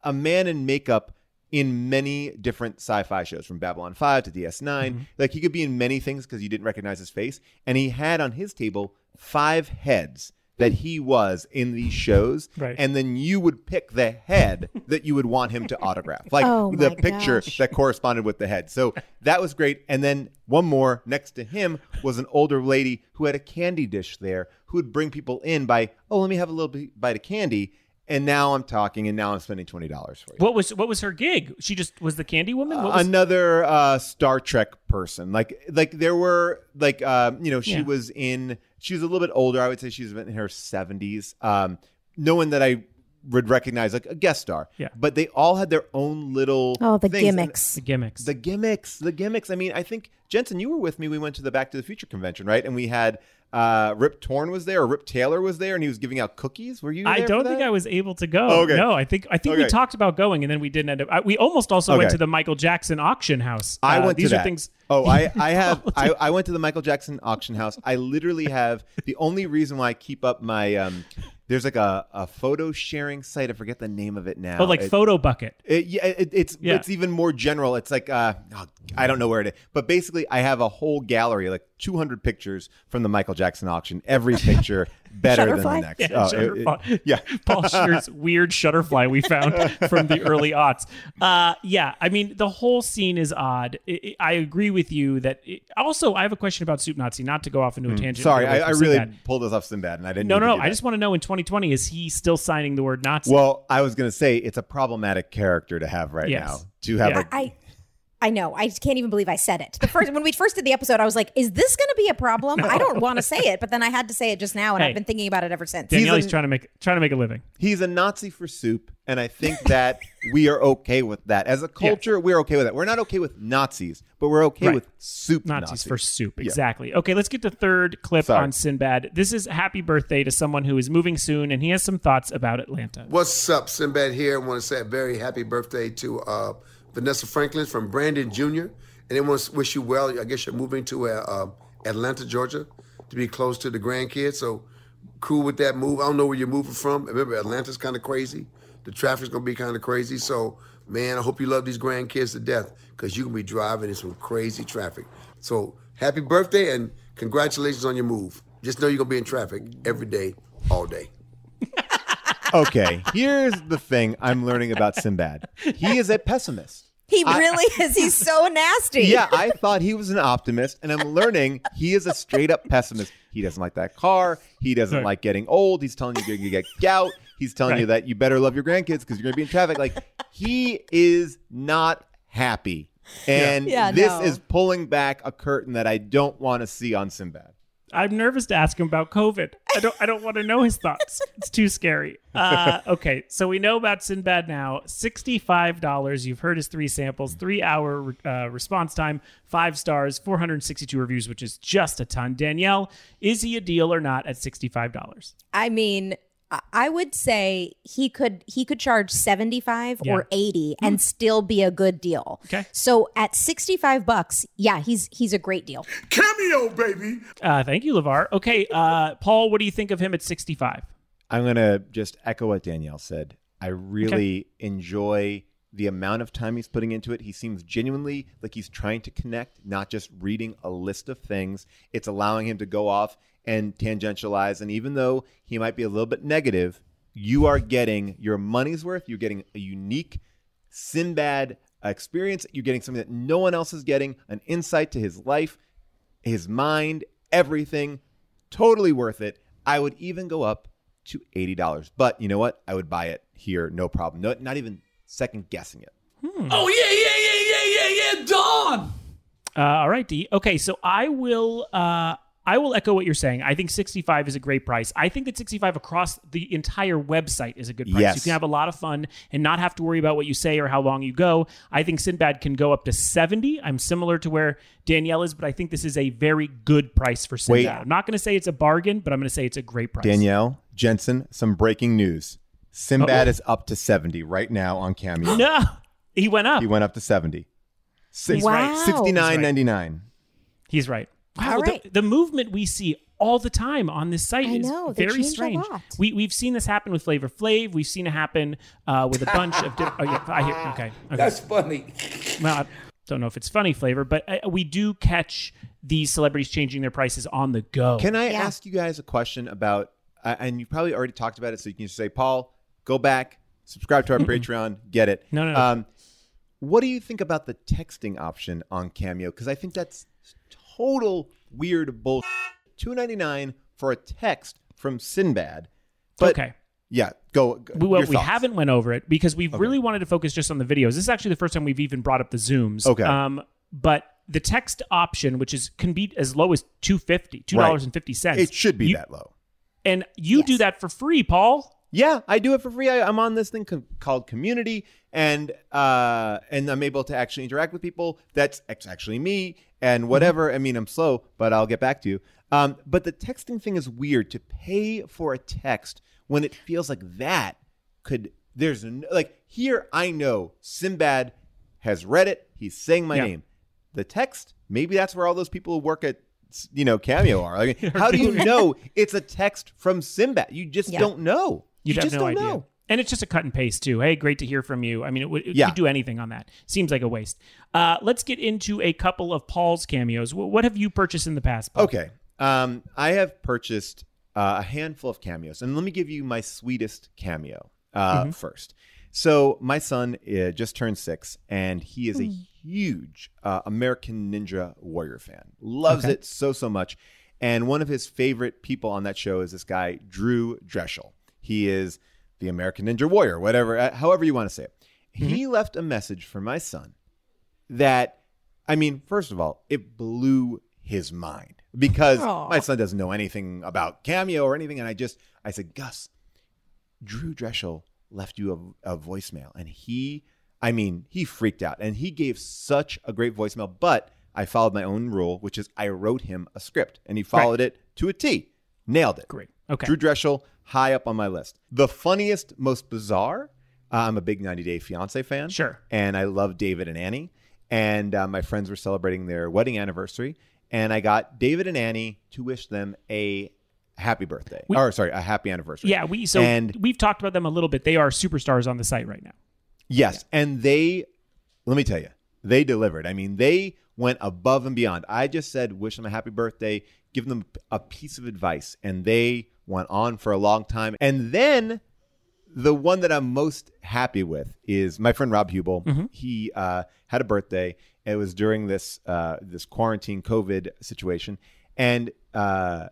a man in makeup in many different sci-fi shows from Babylon 5 to DS9. Like he could be in many things because you didn't recognize his face. And he had on his table five heads that he was in these shows. Right. And then you would pick the head that you would want him to autograph. Like Oh the picture gosh. that corresponded with the head. So that was great. And then one more next to him was an older lady who had a candy dish there who would bring people in by, oh, let me have a little bite of candy. And now I'm talking, and now I'm spending twenty dollars for you. What was what was her gig? She just was the candy woman. What was, Another uh, Star Trek person, like like there were like um, you know she Yeah. was in she was a little bit older. I would say she's in her seventies. Um, no one that I would recognize like a guest star. Yeah. but they all had their own little Oh, the things. And gimmicks. the gimmicks. The gimmicks, the gimmicks. I mean, I think Jensen, you were with me. We went to the Back to the Future convention, right? And we had uh, Rip Torn was there, or Rip Taylor was there, and he was giving out cookies. Were you? I don't think? I was able to go. Oh, okay. No, I think I think we talked about going, and then we didn't end up. I, we almost also went to the Michael Jackson auction house. I Uh, went these to are that. things. Oh, I, I have I, I went to the Michael Jackson auction house. I literally have the only reason why I keep up my um there's like a, a photo sharing site. I forget the name of it now. Oh, like It- photo bucket. it, yeah, it, it's Yeah. it's even more general. It's like uh, oh, I don't know where it is, but basically, I have a whole gallery, like 200 pictures from the Michael Jackson auction. Every picture better than the next. Yeah, Oh, it- it- yeah. Paul Scheer's weird shutterfly we found from the early aughts. Uh, yeah, I mean the whole scene is odd. I I I agree with you that. It, also, I have a question about Soup Nazi. Not to go off into a tangent. Hmm. Sorry, I, I really Sinbad. pulled us off Sinbad, and I didn't. No, no, no. I just want to know in 2020 is he still signing the word Nazi? Well, I was going to say it's a problematic character to have right Yes. now. To have Yeah. a I I know. I can't even believe I said it. The first when we first did the episode, I was like, "Is this going to be a problem?" I don't want to say it, but then I had to say it just now, and Hey. I've been thinking about it ever since. Danielle's an- trying to make trying to make a living. He's a Nazi for soup, and I think that we are okay with that. As a culture, we're okay with that. We're not okay with Nazis, but we're okay Right. with soup Nazis, for soup. Yeah. Exactly. Okay, let's get the third clip Sorry. on Sinbad. This is happy birthday to someone who is moving soon, and he has some thoughts about Atlanta. What's up, Sinbad here. I want to say a very happy birthday to uh, Vanessa Franklin from Brandon Jr. And they want to wish you well. I guess you're moving to uh, uh, Atlanta, Georgia, to be close to the grandkids. So cool with that move. I don't know where you're moving from. Remember, Atlanta's kind of crazy. The traffic's going to be kind of crazy. So, man, I hope you love these grandkids to death because you're going to be driving in some crazy traffic. So happy birthday and congratulations on your move. Just know you're going to be in traffic every day, all day. Okay, here's the thing I'm learning about Sinbad. He is a pessimist. He really is. He's so nasty. Yeah, I thought he was an optimist, and I'm learning he is a straight up pessimist. He doesn't like that car. He doesn't Right. like getting old. He's telling you you're going to get gout. He's telling you that you better love your grandkids because you're going to be in traffic. Like, he is not happy. And Yeah, this no. is pulling back a curtain that I don't want to see on Sinbad. I'm nervous to ask him about COVID. I don't. I don't want to know his thoughts. It's too scary. Uh, okay, so we know about Sinbad now. Sixty-five dollars. You've heard his three samples. Three-hour uh, response time. Five stars. Four hundred sixty-two reviews, which is just a ton. Danielle, is he a deal or not at sixty-five dollars? I mean, I- I would say he could he could charge 75 Yeah. or 80 and still be a good deal. Okay. So at 65 bucks, yeah, he's he's a great deal. Cameo, baby. Uh, thank you, Levar. Okay, uh, Paul, what do you think of him at sixty-five? I'm going to just echo what Danielle said. I really enjoy the amount of time he's putting into it. He seems genuinely like he's trying to connect, not just reading a list of things. It's allowing him to go off and tangentialize. And even though he might be a little bit negative, you are getting your money's worth. You're getting a unique Sinbad experience. You're getting something that no one else is getting an insight to his life, his mind, everything. Totally worth it. I would even go up to $80. But you know what? I would buy it here, no problem. No, not even second guessing it. Oh yeah, yeah, yeah, yeah, yeah, yeah, Dawn. Uh, all right, D. Okay, so I will. Uh, I will echo what you're saying. I think 65 is a great price. I think that 65 across the entire website is a good price. Yes. You can have a lot of fun and not have to worry about what you say or how long you go. I think Sinbad can go up to 70. I'm similar to where Danielle is, but I think this is a very good price for Sinbad. Wait. I'm not going to say it's a bargain, but I'm going to say it's a great price. Danielle, Jensen, some breaking news. Sinbad is up to 70 right now on Cameo. No, he went up. He went up to 70. Six, Wow. Sixty nine ninety nine. He's right. Wow, All the- right. The, movement we see all the time on this site I is know, very changed a strange. lot. We we've seen this happen with Flavor Flav. We've seen it happen uh, with a bunch of. Di- oh yeah, I hear. Okay, okay. That's funny. well, I don't know if it's funny Flavor, but uh, we do catch these celebrities changing their prices on the go. Can I Yeah. ask you guys a question about, uh, and you probably already talked about it, so you can just say, Paul, go back, subscribe to our Patreon, get it. No, no, no. Um, what do you think about the texting option on Cameo? Because I think that's total weird bullshit. Two ninety nine for a text from Sinbad. But okay. yeah, go. go We, well, we haven't went over it because we've really wanted to focus just on the videos. This is actually the first time we've even brought up the zooms. Okay. Um, but the text option, which is can be as low as two fifty, two dollars and fifty cents. It should be You- that low. and you do that for free, Paul. Yeah, I do it for free. I, I'm on this thing co- called Community, and uh, and I'm able to actually interact with people. That's actually me, and whatever. I mean, I'm slow, but I'll get back to you. Um, but the texting thing is weird to pay for a text when it feels like that could. There's no, like here, I know Sinbad has read it. He's saying my Yeah. name. The text, maybe that's where all those people who work at you know Cameo are. Like, how do you know it's a text from Sinbad? You just Yeah. don't know. You'd you have just no don't idea. know. And it's just a cut and paste too. Hey, great to hear from you. I mean, it would it Yeah. could do anything on that. Seems like a waste. Uh, let's get into a couple of Paul's cameos. Wh- What have you purchased in the past? Paul? Okay. Um, I have purchased uh, a handful of cameos, and let me give you my sweetest cameo uh, first. So my son uh, just turned six, and he is a huge uh, American Ninja Warrior fan. Loves it so so much. And one of his favorite people on that show is this guy Drew Drechsel. He is the American Ninja Warrior, whatever, uh, however you want to say it. He left a message for my son that I mean, first of all, it blew his mind because Aw. my son doesn't know anything about Cameo or anything. And I just, I said, Gus, Drew Drechsel left you a, a voicemail. And he, I mean, he freaked out and he gave such a great voicemail. But I followed my own rule, which is I wrote him a script and he followed it to a T. Nailed it. Great. Okay. Drew Drechsel, high up on my list. The funniest, most bizarre, uh, I'm a big 90 Day Fiance fan. Sure. And I love David and Annie. And uh, my friends were celebrating their wedding anniversary. And I got David and Annie to wish them a happy birthday. or, sorry, a happy anniversary. Yeah, we so And- we've talked about them a little bit. They are superstars on the site right now. Yes, and they let me tell you, they delivered. I mean, they went above and beyond. I just said wish them a happy birthday, give them a piece of advice, and they went on for a long time. And then the one that I'm most happy with is my friend Rob Huebel. He uh, had a birthday. It was during this uh, this quarantine COVID situation, and uh,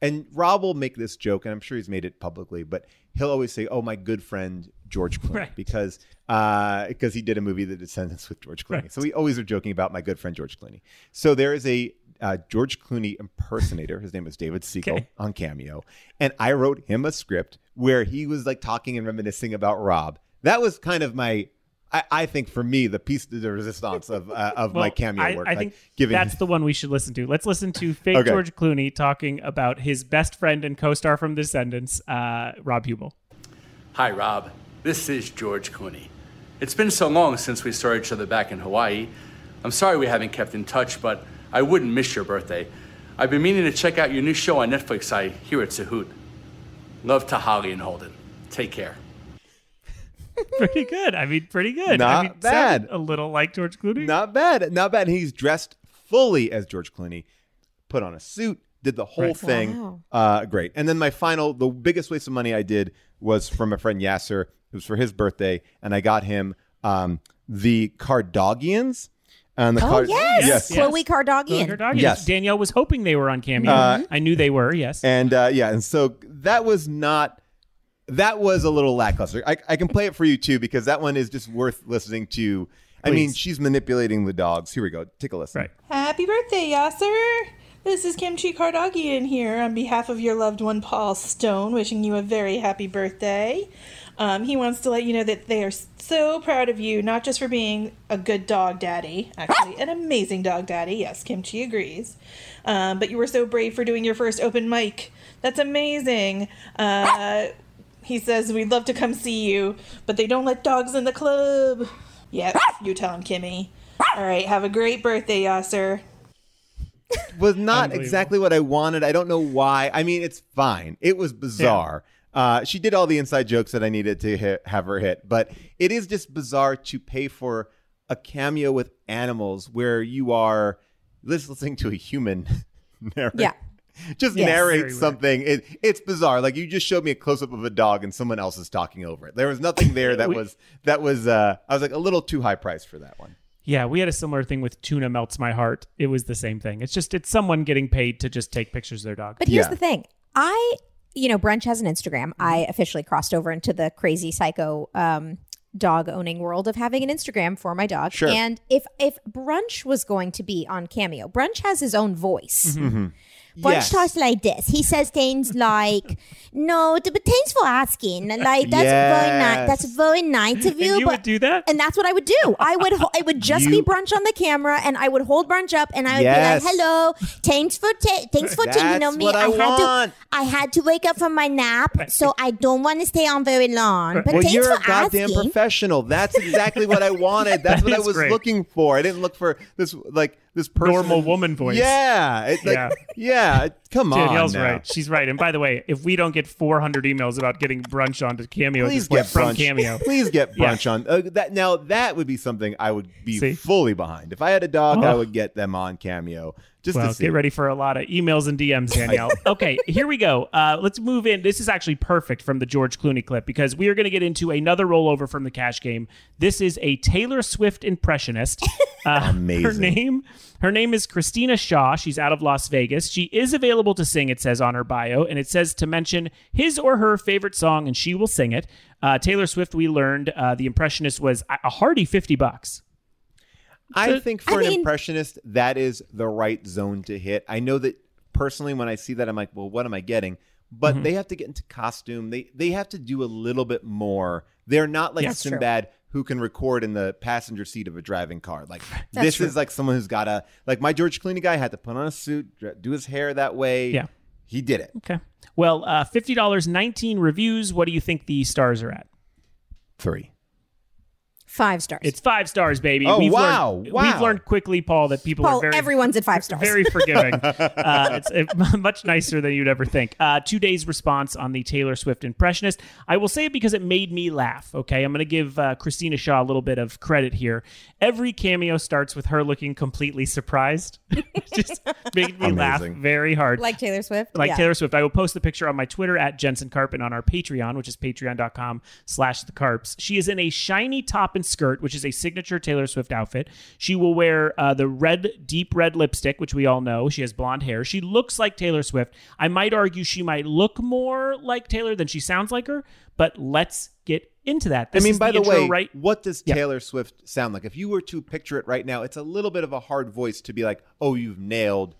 and Rob will make this joke, and I'm sure he's made it publicly, but he'll always say, "Oh, my good friend George Clooney," Right. because uh, because he did a movie, The Descendants, with George Clooney. Right. So we always are joking about my good friend George Clooney. So there is a uh, George Clooney impersonator. His name is David Siegel Okay. on Cameo, and I wrote him a script where he was like talking and reminiscing about Rob. That was kind of my. I, I think for me, the piece de resistance of uh, of my cameo I, work. I like think giving that's the one we should listen to. Let's listen to fake Okay. George Clooney talking about his best friend and co-star from Descendants, uh, Rob Huebel. Hi, Rob. This is George Clooney. It's been so long since we saw each other back in Hawaii. I'm sorry we haven't kept in touch, but I wouldn't miss your birthday. I've been meaning to check out your new show on Netflix. I hear it's a hoot. Love to Holly and Holden. Take care. pretty good. I mean, pretty good. I Not mean, bad. A little like George Clooney. Not bad. Not bad. He's dressed fully as George Clooney, put on a suit, did the whole Right. thing. Wow. Uh, great. And then my final, the biggest waste of money I did was from my friend Yasser. It was for his birthday, and I got him um, the Cardagians. And the Oh Card- yes, yes. Chloe Chloe Kardashian. Kardashian. Yes. Danielle was hoping they were on Cameo. Uh, I knew they were. Yes. And uh, yeah, and so that was not. That was a little lackluster. I, I can play it for you too because that one is just worth listening to. I mean, she's manipulating the dogs. Here we go. Take a listen. right. Happy birthday, Yasser! This is Kimchi Kardagian here on behalf of your loved one Paul Stone, wishing you a very happy birthday. Um, he wants to let you know that they are so proud of you, not just for being a good dog daddy, actually, an amazing dog daddy. Yes, Kimchi agrees. Um, but you were so brave for doing your first open mic. That's amazing. Uh, he says, We'd love to come see you, but they don't let dogs in the club. Yep, you tell him, Kimmy. All right, have a great birthday, Yasser. was not exactly what I wanted. I don't know why. I mean, it's fine. It was bizarre. Uh, she did all the inside jokes that I needed to hit, have her hit, but it is just bizarre to pay for a cameo with animals where you are listening to a human narrate. Yeah. Just Yes. Narrate weird. something. It, it's bizarre. Like you just showed me a close up of a dog and someone else is talking over it. There was nothing there that We- was that was. Uh, I was like a little too high priced for that one. Yeah, we had a similar thing with Tuna Melts My Heart. It was the same thing. It's just it's someone getting paid to just take pictures of their dog. But here's Yeah. the thing. I, you know, Brunch has an Instagram. Mm-hmm. I officially crossed over into the crazy psycho um, dog owning world of having an Instagram for my dog. Sure. And if if Brunch was going to be on Cameo, Brunch has his own voice. Mm-hmm. Mm-hmm. Brunch Yes. talks like this. He says things like, "No, but thanks for asking. Like that's very nice. That's very nice of and you." you but would do that? and that's what I would do. I would ho- it would just You- be brunch on the camera, and I would hold brunch up, and I would Yes. be like, "Hello, thanks for ta- thanks for taking on me. what I had want. to I had to wake up from my nap, so I don't want to stay on very long. But well, thanks you're for a goddamn asking." professional. That's exactly what I wanted. That's That what I was great. looking for. I didn't look for this like this person Normal woman voice. Yeah, it's like, Yeah. yeah. Come on, Danielle's right. She's right. And by the way, if we don't get 400 emails about getting brunch onto Cameo Please get from brunch. Cameo, Please get Yeah. brunch on uh, that. Now that would be something I would be See? fully behind. If I had a dog, I Oh. would get them on Cameo just well, get ready for a lot of emails and DMs, Danielle. okay, here we go. Uh, let's move in. This is actually perfect from the George Clooney clip because we are going to get into another rollover from the cash game. This is a Taylor Swift impressionist. Uh, Her name, her name is Christina Shaw. She's out of Las Vegas. She is available to sing. It says on her bio, and it says to mention his or her favorite song, and she will sing it. Uh, Taylor Swift. We learned uh, the impressionist was a a hearty fifty bucks. I think for I an mean- impressionist, that is the right zone to hit. I know that personally, when I see that, I'm like, well, what am I getting? But Mm-hmm. they have to get into costume. They they have to do a little bit more. They're not like That's true. Who can record in the passenger seat of a driving car. Like That's this true. is like someone who's got a like my George Clooney guy had to put on a suit, do his hair that way. Yeah. he did it. Okay. Well, uh, fifty dollars, nineteen reviews. What do you think the stars are at? Three. Five stars. It's five stars, baby. Oh, wow. Learned, Wow. We've learned quickly, Paul, that people Paul, are very everyone's at five stars. very forgiving. uh, it's uh, much nicer than you'd ever think. Uh, two days response on the Taylor Swift impressionist. I will say it because it made me laugh. Okay, I'm going to give uh, Christina Shaw a little bit of credit here. Every cameo starts with her looking completely surprised. Just made me laugh very hard. like Taylor Swift. like Yeah. Taylor Swift. I will post the picture on my Twitter at Jensen Karp and on our Patreon, which is patreon.com slash the carps. She is in a shiny top and skirt, which is a signature Taylor Swift outfit. She will wear uh, the red, deep red lipstick, which we all know. She has blonde hair. She looks like Taylor Swift. I might argue she might look more like Taylor than she sounds like her, but let's get into that. I mean, is by the, intro, way, right? what does Yeah. Taylor Swift sound like? If you were to picture it right now, it's a little bit of a hard voice to be like, "Oh, you've nailed."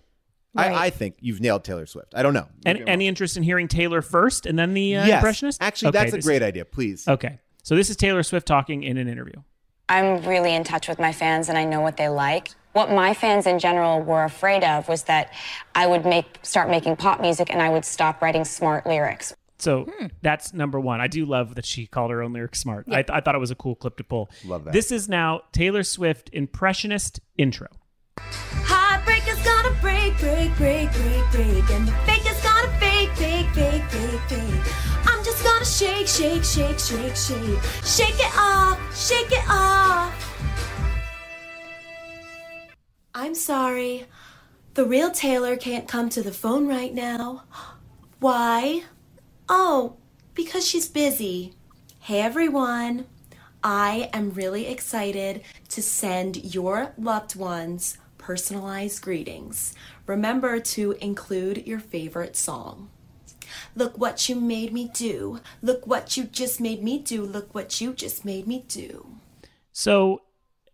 Right. I, I think you've nailed Taylor Swift. I don't know. Any, any interest in hearing Taylor first and then the uh, yes, impressionist? actually, Okay, that's a this- great idea. Please. Okay. So this is Taylor Swift talking in an interview. I'm really in touch with my fans and I know what they like. What my fans in general were afraid of was that I would make start making pop music and I would stop writing smart lyrics. So Hmm. that's number one. I do love that she called her own lyrics smart. I, I thought it was a cool clip to pull. Love that. This is now Taylor Swift impressionist intro. Heartbreaker's gonna break, break, break, break, break. And the fake is gonna fake, fake, fake, fake, fake. I'm just gonna shake, shake, shake, shake, shake. Shake it off, shake it off. I'm sorry. The real Taylor can't come to the phone right now. Why? Oh, because she's busy. Hey everyone. I am really excited to send your loved ones personalized greetings. Remember to include your favorite song. Look what you made me do. Look what you just made me do. Look what you just made me do. So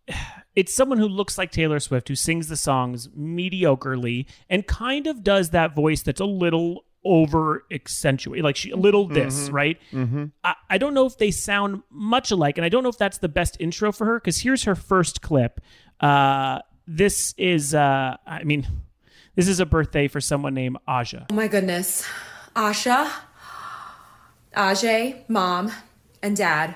it's someone who looks like Taylor Swift who sings the songs mediocrely and kind of does that voice that's a little over accentuated like she a little this right I, I don't know if they sound much alike and i don't know if that's the best intro for her because here's her first clip uh this is uh i mean this is a birthday for someone named aja Oh my goodness. Asha, Ajay, mom, and dad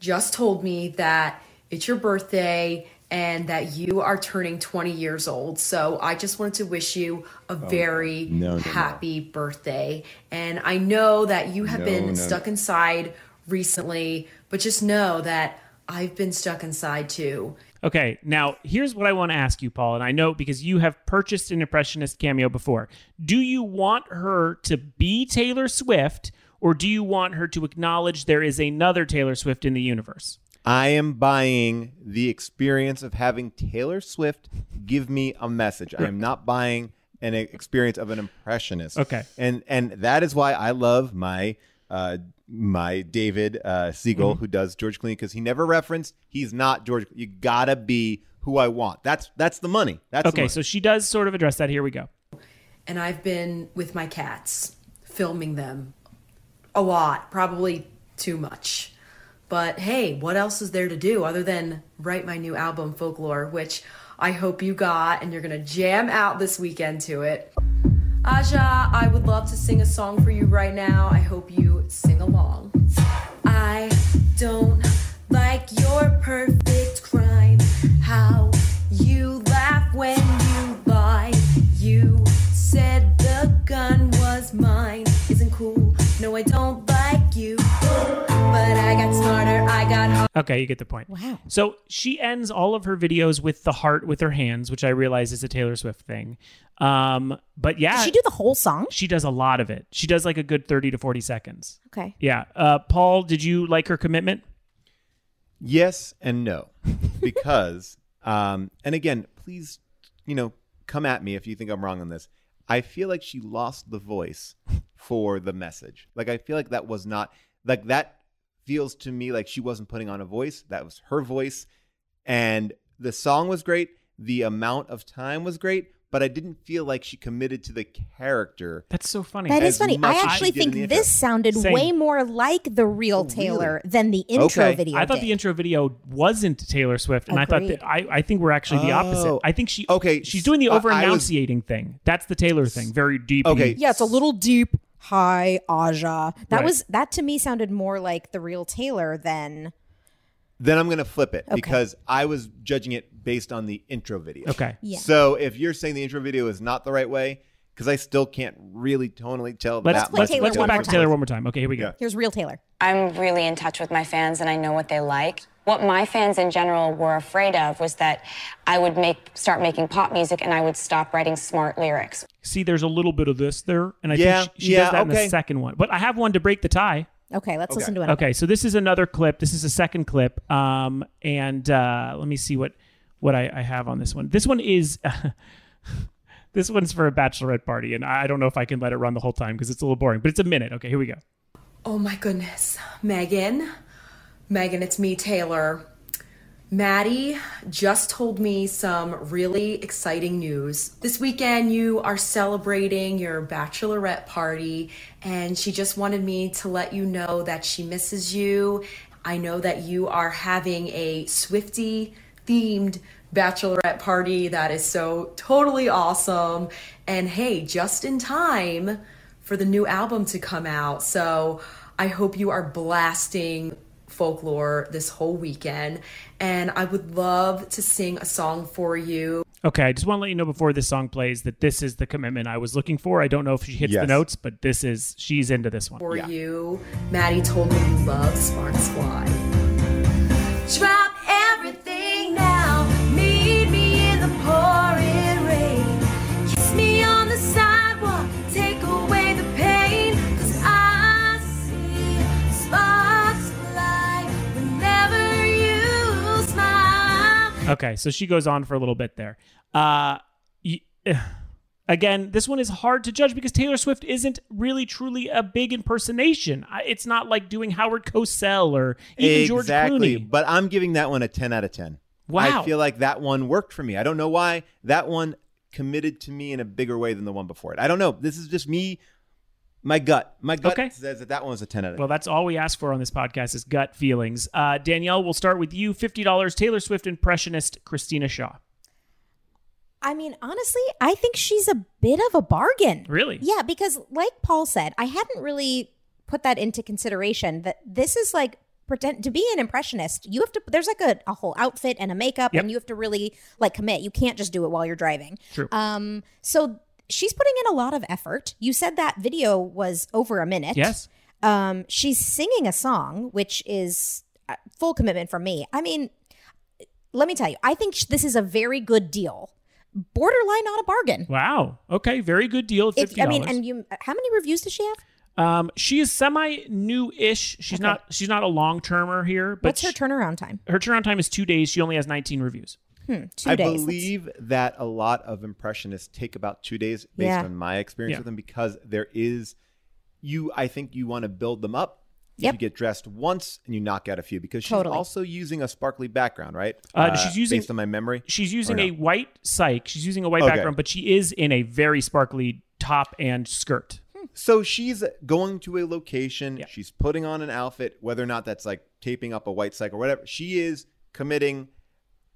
just told me that it's your birthday and that you are turning 20 years old. So I just wanted to wish you a oh, very Oh, no, no, no. happy birthday. And I know that you have No, been no, stuck inside recently, but just know that I've been stuck inside too. Okay, now here's what I want to ask you, Paul, and I know because you have purchased an impressionist cameo before. Do you want her to be Taylor Swift, or do you want her to acknowledge there is another Taylor Swift in the universe? I am buying the experience of having Taylor Swift give me a message. I am not buying an experience of an impressionist. Okay. and and that is why I love my uh, my David uh, Siegel Mm-hmm. who does George Clooney because he never referenced he's not George. You gotta be who I want. That's that's the money. That's the Okay, money. so she does sort of address that. Here we go. and I've been with my cats, filming them a lot, probably too much. But hey, what else is there to do other than write my new album, Folklore, which I hope you got and you're gonna jam out this weekend to it. Aja, I would love to sing a song for you right now. I hope you sing along. I don't like your perfect crime. How you laugh when you lie. You said the gun was mine. Isn't cool. No, I don't Okay, you get the point. Wow. So she ends all of her videos with the heart with her hands, which I realize is a Taylor Swift thing. Um, but yeah, Did she do the whole song? she does a lot of it. She does like a good 30 to 40 seconds. Okay. Yeah. Uh, Paul, did you like her commitment? Yes and no, because um, and again, please, you know, come at me if you think I'm wrong on this. I feel like she lost the voice for the message. Like I feel like that was not like that feels to me like she wasn't putting on a voice. That was her voice, and The song was great. The amount of time was great, but I didn't feel like she committed to the character. That's so funny. That is funny. I actually think the intro. this sounded Same. way more like the real oh, Taylor than the intro Okay. video. I thought did. the intro video wasn't Taylor Swift, and I thought that I, I think we're actually the opposite. Oh. I think she Okay, she's doing the I- I over was- enunciating thing. That's the Taylor thing. Very deep. Okay. Yeah, it's a little deep. Hi, Aja. That Right. was that to me sounded more like the real Taylor than Then I'm going to flip it Okay. because I was judging it based on the intro video. Okay. Yeah. So if you're saying the intro video is not the right way, because I still can't really tonally tell Let's that play much. Taylor let's go back to Taylor one more time. Okay, here we go. Yeah. here's real Taylor. I'm really in touch with my fans and I know what they like. What my fans in general were afraid of was that I would make start making pop music and I would stop writing smart lyrics. See, there's a little bit of this there, and I Yeah, think she, she yeah, does that in the second one. But I have one to break the tie. Okay, let's listen to it. Okay, so this is another clip. This is a second clip. Um, and uh, let me see what what I, I have on this one. This one is this one's for a bachelorette party, and I don't know if I can let it run the whole time because it's a little boring. But it's a minute. Okay, here we go. Oh my goodness. Megan. Megan, it's me, Taylor. Maddie just told me some really exciting news. This weekend, you are celebrating your bachelorette party, and she just wanted me to let you know that she misses you. I know that you are having a Swifty themed bachelorette party that is so totally awesome. And hey, just in time for the new album to come out. So I hope you are blasting folklore this whole weekend. And I would love to sing a song for you. Okay, I just want to let you know before this song plays that this is the commitment I was looking for. I don't know if she hits the notes, but this is she's into this one. For you. Maddie told me you love Sparks Fly. Drop Okay, so she goes on for a little bit there. Uh, y- again, this one is hard to judge because Taylor Swift isn't really truly a big impersonation. It's not like doing Howard Cosell or even George exactly. Clooney. But I'm giving that one a 10 out of 10. Wow. I feel like that one worked for me. I don't know why. That one committed to me in a bigger way than the one before it. I don't know. This is just me. My gut. My gut Okay. says that that one was a 10 out of 10. Well, that's all we ask for on this podcast is gut feelings. Uh, Danielle, we'll start with you. Fifty dollars. Taylor Swift impressionist Christina Shaw. I mean, honestly, I think she's a bit of a bargain. Really? Yeah, because like Paul said, I hadn't really put that into consideration that this is like pretend to be an impressionist. You have to there's like a, a whole outfit and a makeup Yep. and you have to really like commit. You can't just do it while you're driving. True. Um so she's putting in a lot of effort. You said that video was over a minute. Yes. Um she's singing a song which is uh, full commitment from me. I mean, let me tell you, I think this is a very good deal. Borderline not a bargain. Wow. Okay. Very good deal. If, I mean, and you, how many reviews does she have? um, she is semi new-ish. She's Okay. not. She's not a long termer here. But What's her she- turnaround time? her turnaround time is two days. She only has 19 reviews. Hmm, two I days. believe that a lot of impressionists take about two days based Yeah. on my experience Yeah. with them because there is you I think you want to build them up. Yep. You get dressed once and you knock out a few because she's Totally. also using a sparkly background, right? Uh, she's using- based on my memory. She's using no? a white cyc. She's using a white Okay. background, but she is in a very sparkly top and skirt. So she's going to a location. Yeah. She's putting on an outfit, whether or not that's like taping up a white cycle or whatever. She is committing.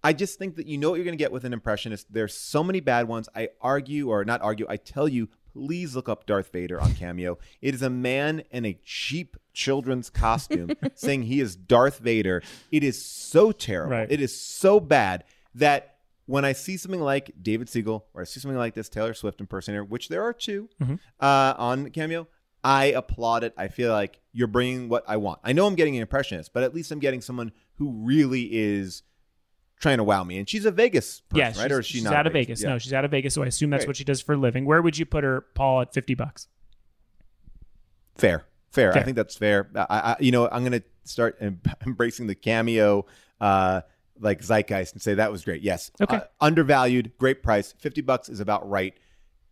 I just think that you know what you're going to get with an impressionist. There's so many bad ones. I argue, or not argue, I tell you, please look up Darth Vader on Cameo. It is a man in a cheap children's costume saying he is Darth Vader. It is so terrible. Right. It is so bad that when I see something like David Siegel or I see something like this Taylor Swift impersonator, which there are 2 uh, on Cameo, I applaud it. I feel like you're bringing what I want. I know I'm getting an impressionist, but at least I'm getting someone who really is trying to wow me. And she's a Vegas person, Yeah, right? Or is she not? she's not out of Vegas. Yeah. No, she's out of Vegas. So I assume that's Great. what she does for a living. Where would you put her, Paul, at 50 bucks? Fair, fair. I think that's fair. I, I you know, I'm gonna start em- embracing the cameo, uh, like zeitgeist, and say that was great. Yes, Okay. Uh, undervalued, great price. Fifty bucks is about right.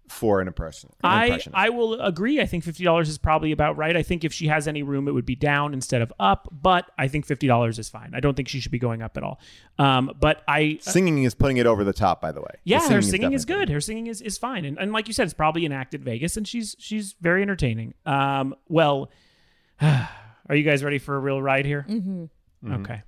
For an impression. An I. I will agree. I think fifty dollars is probably about right. I think if she has any room, it would be down instead of up. But I think fifty dollars is fine. I don't think she should be going up at all. Um, but I Singing is putting it over the top, by the way. The yeah, her singing is definitely- good. Her singing is, is fine, and, and like you said, it's probably an act in Vegas, and she's she's very entertaining. Um, well, are you guys ready for a real ride here? Mm-hmm. Okay,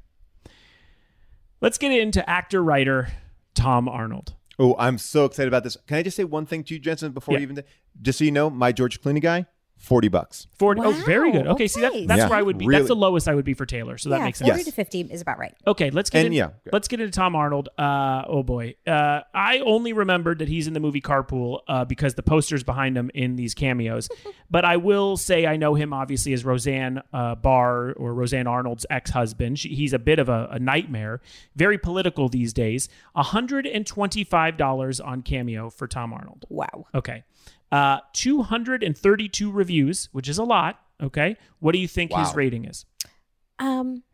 let's get into actor writer Tom Arnold. Oh, I'm so excited about this. Can I just say one thing to you, Jensen, before Yeah. you even just so you know, my George Clooney guy, forty bucks. Forty. Oh, very good. Wow, Okay, see that that's Yeah, where I would be. really. That's the lowest I would be for Taylor. So that yeah, makes sense. 40 Yes. to 50 is about right. Okay, let's get And in, yeah, let's get into Tom Arnold. Uh, oh boy, uh, I only remembered that he's in the movie Carpool uh, because the posters behind him in these cameos. but I will say I know him obviously as Roseanne uh, Barr or Roseanne Arnold's ex-husband. She, he's a bit of a, a nightmare, very political these days. hundred and twenty-five dollars on Cameo for Tom Arnold. Wow. Okay, uh, two hundred and thirty-two reviews, which is a lot. Okay, what do you think his rating is? Um,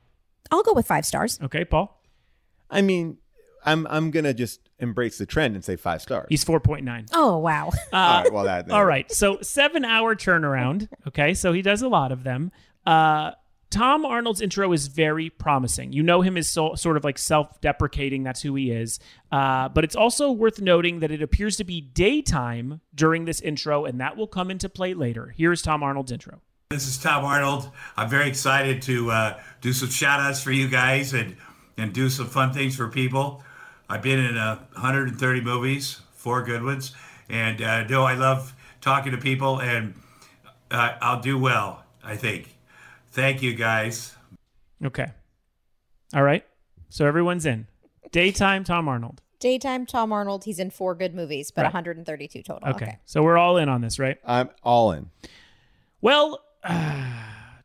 I'll go with five stars. Okay, Paul. I mean, I'm I'm gonna just embrace the trend and say five stars. He's four point nine. Oh, wow. All right, well that. All right. So seven hour turnaround. Okay. So he does a lot of them. Uh, Tom Arnold's intro is very promising. You know him as so, sort of like self deprecating. That's who he is. Uh, but it's also worth noting that it appears to be daytime during this intro, and that will come into play later. Here's Tom Arnold's intro. This is Tom Arnold. I'm very excited to uh, do some shout outs for you guys and, and do some fun things for people. I've been in uh, 130 movies, four good ones, and uh, no, I love talking to people, and uh, I'll do well, I think. Thank you, guys. Okay. All right. So everyone's in. Daytime Tom Arnold. Daytime Tom Arnold. He's in four good movies, but Right. 132 total. Okay. So we're all in on this, right? I'm all in. Well,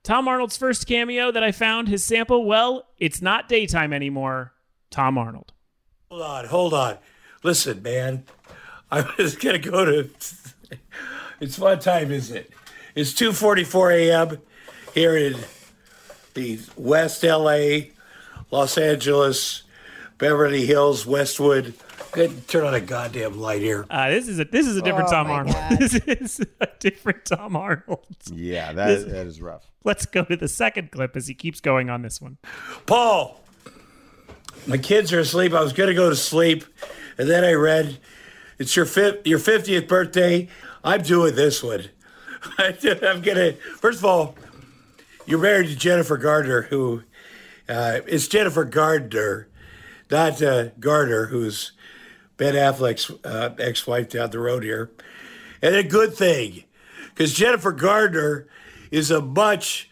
Tom Arnold's first cameo that I found, his sample, well, it's not daytime anymore. Tom Arnold. Hold on, hold on. Listen, man. I was gonna go to. It's what time is it? It's two forty-four a.m. here in the West L.A., Los Angeles, Beverly Hills, Westwood. Good, turn on a goddamn light here. Uh, this is a this is a different Oh Tom Arnold. God. This is a different Tom Arnold. Yeah, that This- that is rough. Let's go to the second clip as he keeps going on this one. Paul, my kids are asleep. I was going to go to sleep, and then I read, "It's your fifth, your fiftieth birthday. I'm doing this one. I'm gonna. First of all, you're married to Jennifer Gardner, who uh, it's Jennifer Gardner, not uh, Garner, who's Ben Affleck's uh, ex-wife down the road here, and a good thing, because Jennifer Gardner is a much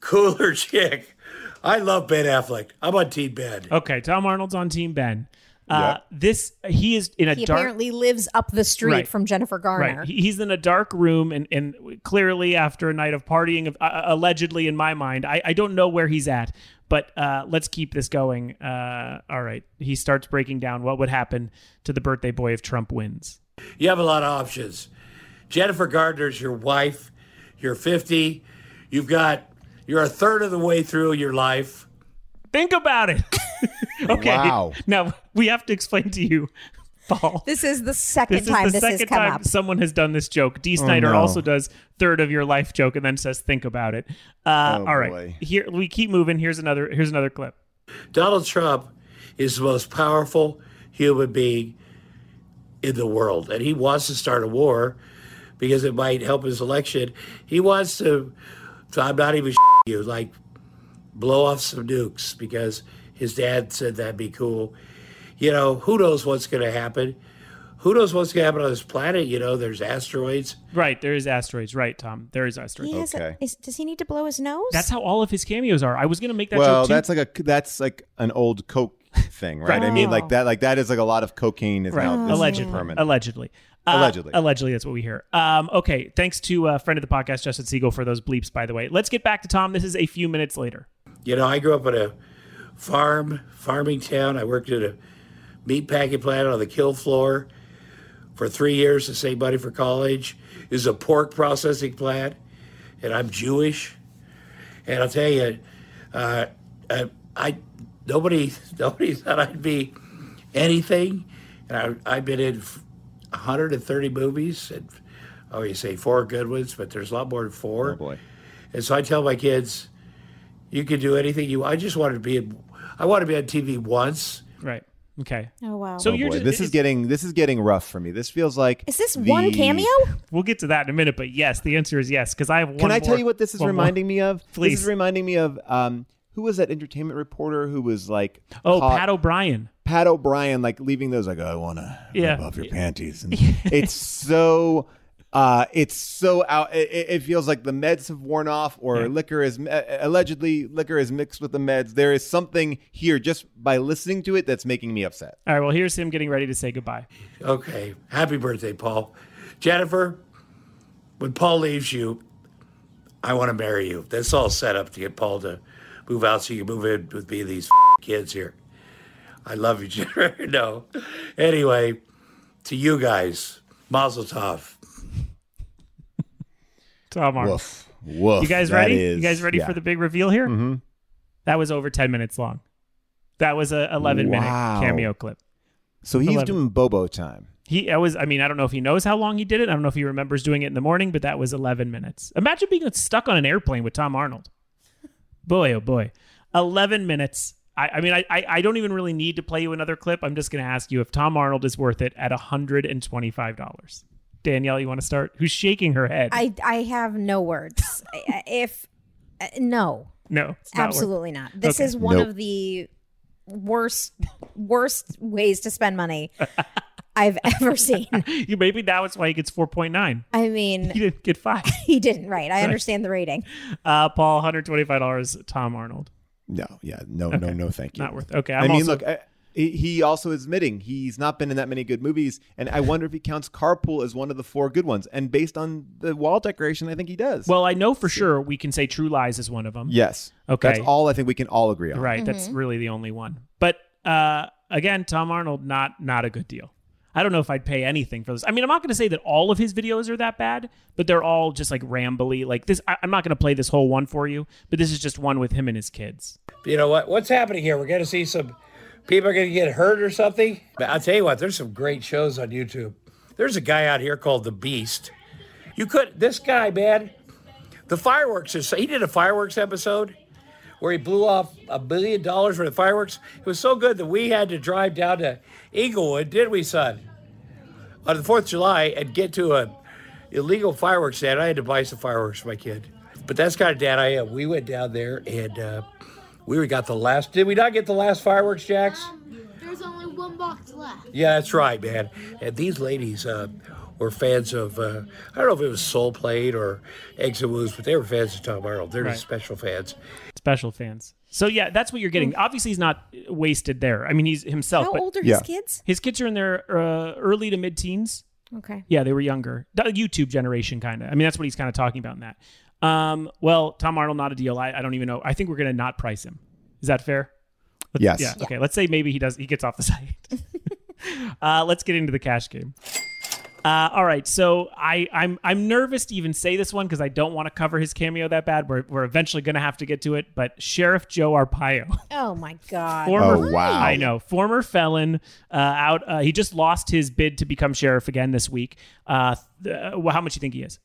cooler chick. I love Ben Affleck. I'm on Team Ben. Okay, Tom Arnold's on Team Ben. Uh, This he is in a He dark. apparently lives up the street Right. from Jennifer Garner. Right, he's in a dark room, and, and clearly after a night of partying, of, uh, allegedly in my mind, I, I don't know where he's at. But uh, let's keep this going. Uh, all right, he starts breaking down what would happen to the birthday boy if Trump wins. You have a lot of options. Jennifer Gardner's your wife. You're 50. You've got. You're a third of the way through your life. Think about it. okay. Wow. Now we have to explain to you, Paul. This is the second This is time the this has second come time up. someone has done this joke. Dee Snider Oh, no. also does third of your life joke and then says think about it. Uh, Oh, all right, boy. here we keep moving. Here's another. Here's another clip. Donald Trump is the most powerful human being in the world, and he wants to start a war because it might help his election. He wants to. So I'm not even you like blow off some nukes because his dad said that'd be cool. You know, who knows what's going to happen? Who knows what's going to happen on this planet? You know, there's asteroids. Right, there is asteroids. Right, Tom, there is asteroids. He has a- Okay. is- does he need to blow his nose? That's how all of his cameos are. I was gonna make that well, joke too. that's like a that's like an old coke thing, right? Right. I mean, Oh. like that, like that is like a lot of cocaine is right. now this is allegedly, permanent. allegedly. Uh, Allegedly. allegedly, that's what we hear. Um, okay, thanks to a friend of the podcast, Justin Siegel, for those bleeps. By the way, let's get back to Tom. This is a few minutes later. You know, I grew up in a farm, farming town. I worked at a meat packing plant on the kill floor for three years to save money for college. It was a pork processing plant, and I'm Jewish. And I'll tell you, uh, uh, I nobody nobody thought I'd be anything, and I, I've been in 130 movies, and oh, you say four good ones, but there's a lot more than four. Oh boy. And so I tell my kids, you can do anything you. I just wanted to be. In, I want to be on TV once. Right. Okay. Oh wow. So oh you're boy. just, this is it's- getting this is getting rough for me. This feels like Is this the- one cameo? We'll get to that in a minute, but yes, the answer is yes because I have one. Can I tell you what this is one more. reminding me of? Please. This is reminding me of um, who was that entertainment reporter who was like Oh, caught- Pat O'Brien. Pat O'Brien, like leaving those like I want to Yeah. rub off your panties, and it's so. Uh, it's so out. It, it- it feels like the meds have worn off, or Yeah. liquor is uh, allegedly liquor is mixed with the meds. There is something here just by listening to it that's making me upset. All right. Well, here's him getting ready to say goodbye. Okay. Happy birthday, Paul. Jennifer, when Paul leaves you, I want to marry you. That's all set up to get Paul to move out so you can move in with me and these kids here. I love you, Jennifer. no. Anyway, to you guys, Mazel Tov. Tom Arnold. Woof, woof. You guys That ready? is- you guys ready yeah. for the big reveal here? Mm-hmm. That was over 10 minutes long. That was a 11 Wow. minute cameo clip. So he's 11. doing Bobo time. He, I was, I mean, I don't know if he knows how long he did it. I don't know if he remembers doing it in the morning, but that was 11 minutes. Imagine being stuck on an airplane with Tom Arnold. Boy, oh boy. 11 minutes. I, I mean, I, I, I don't even really need to play you another clip. I'm just going to ask you if Tom Arnold is worth it at $125. Danielle, you want to start? Who's shaking her head? I I have no words. If uh, no, no, it's not worth- absolutely not. This Okay. is one Nope. of the worst worst ways to spend money I've ever seen. you maybe now it's why he gets 4.9. I mean, He didn't get five. he didn't. Right. I understand the rating. Uh, Paul, $125. Tom Arnold. No, yeah, no, no, Okay. no, thank you. Not worth. Okay, i I'm mean, also- look, I, he he also is admitting he's not been in that many good movies, and I wonder if he counts Carpool as one of the four good ones. And based on the wall decoration, I think he does. Well, I know for sure we can say True Lies is one of them. yes, Okay. that's all I think we can all agree on. Right. That's really the only one. But uh, again, Tom Arnold, not not a good deal. I don't know if I'd pay anything for this. I mean, I'm not going to say that all of his videos are that bad, but they're all just like rambly. Like this, I, I'm not going to play this whole one for you, but this is just one with him and his kids. You know what? What's happening here? We're going to see some people are going to get hurt or something. But I'll tell you what, there's some great shows on YouTube. There's a guy out here called The Beast. You could, this guy, man, the fireworks is, he did a fireworks episode where he blew off a billion dollars worth of fireworks. It was so good that we had to drive down to Eaglewood, did we, son? On the 4th of July and get to a illegal fireworks stand. I had to buy some fireworks for my kid. But that's kind of dad I am. We went down there and uh, we got the last. Did we not get the last fireworks, Jax? There's only one box left. Yeah, that's right, man. And these ladies uh, were fans of, uh, I don't know if it was Soul Plane or Exit Wounds, but they were fans of Tom Arnold. They're Right. just special fans. Special fans. So yeah, that's what you're getting. Obviously, he's not wasted there. I mean, he's himself. How but old are Yeah. his kids? His kids are in their uh, early to mid teens. Okay. Yeah, they were younger. The YouTube generation, kind of. I mean, that's what he's kind of talking about in that. Um, well, Tom Arnold, not a deal. I, I don't even know. I think we're going to not price him. Is that fair? Let's- Yes. Yeah. Okay. Let's say maybe he does. He gets off the site. uh, let's get into the cash game. Uh, all right, so I, I'm I'm nervous to even say this one because I don't want to cover his cameo that bad. We're, we're eventually going to have to get to it, but Sheriff Joe Arpaio. Oh my god. Former, Oh, wow. I know. Former felon. Uh, out. Uh, he just lost his bid to become sheriff again this week. Uh, th- uh, well, how much do you think he is?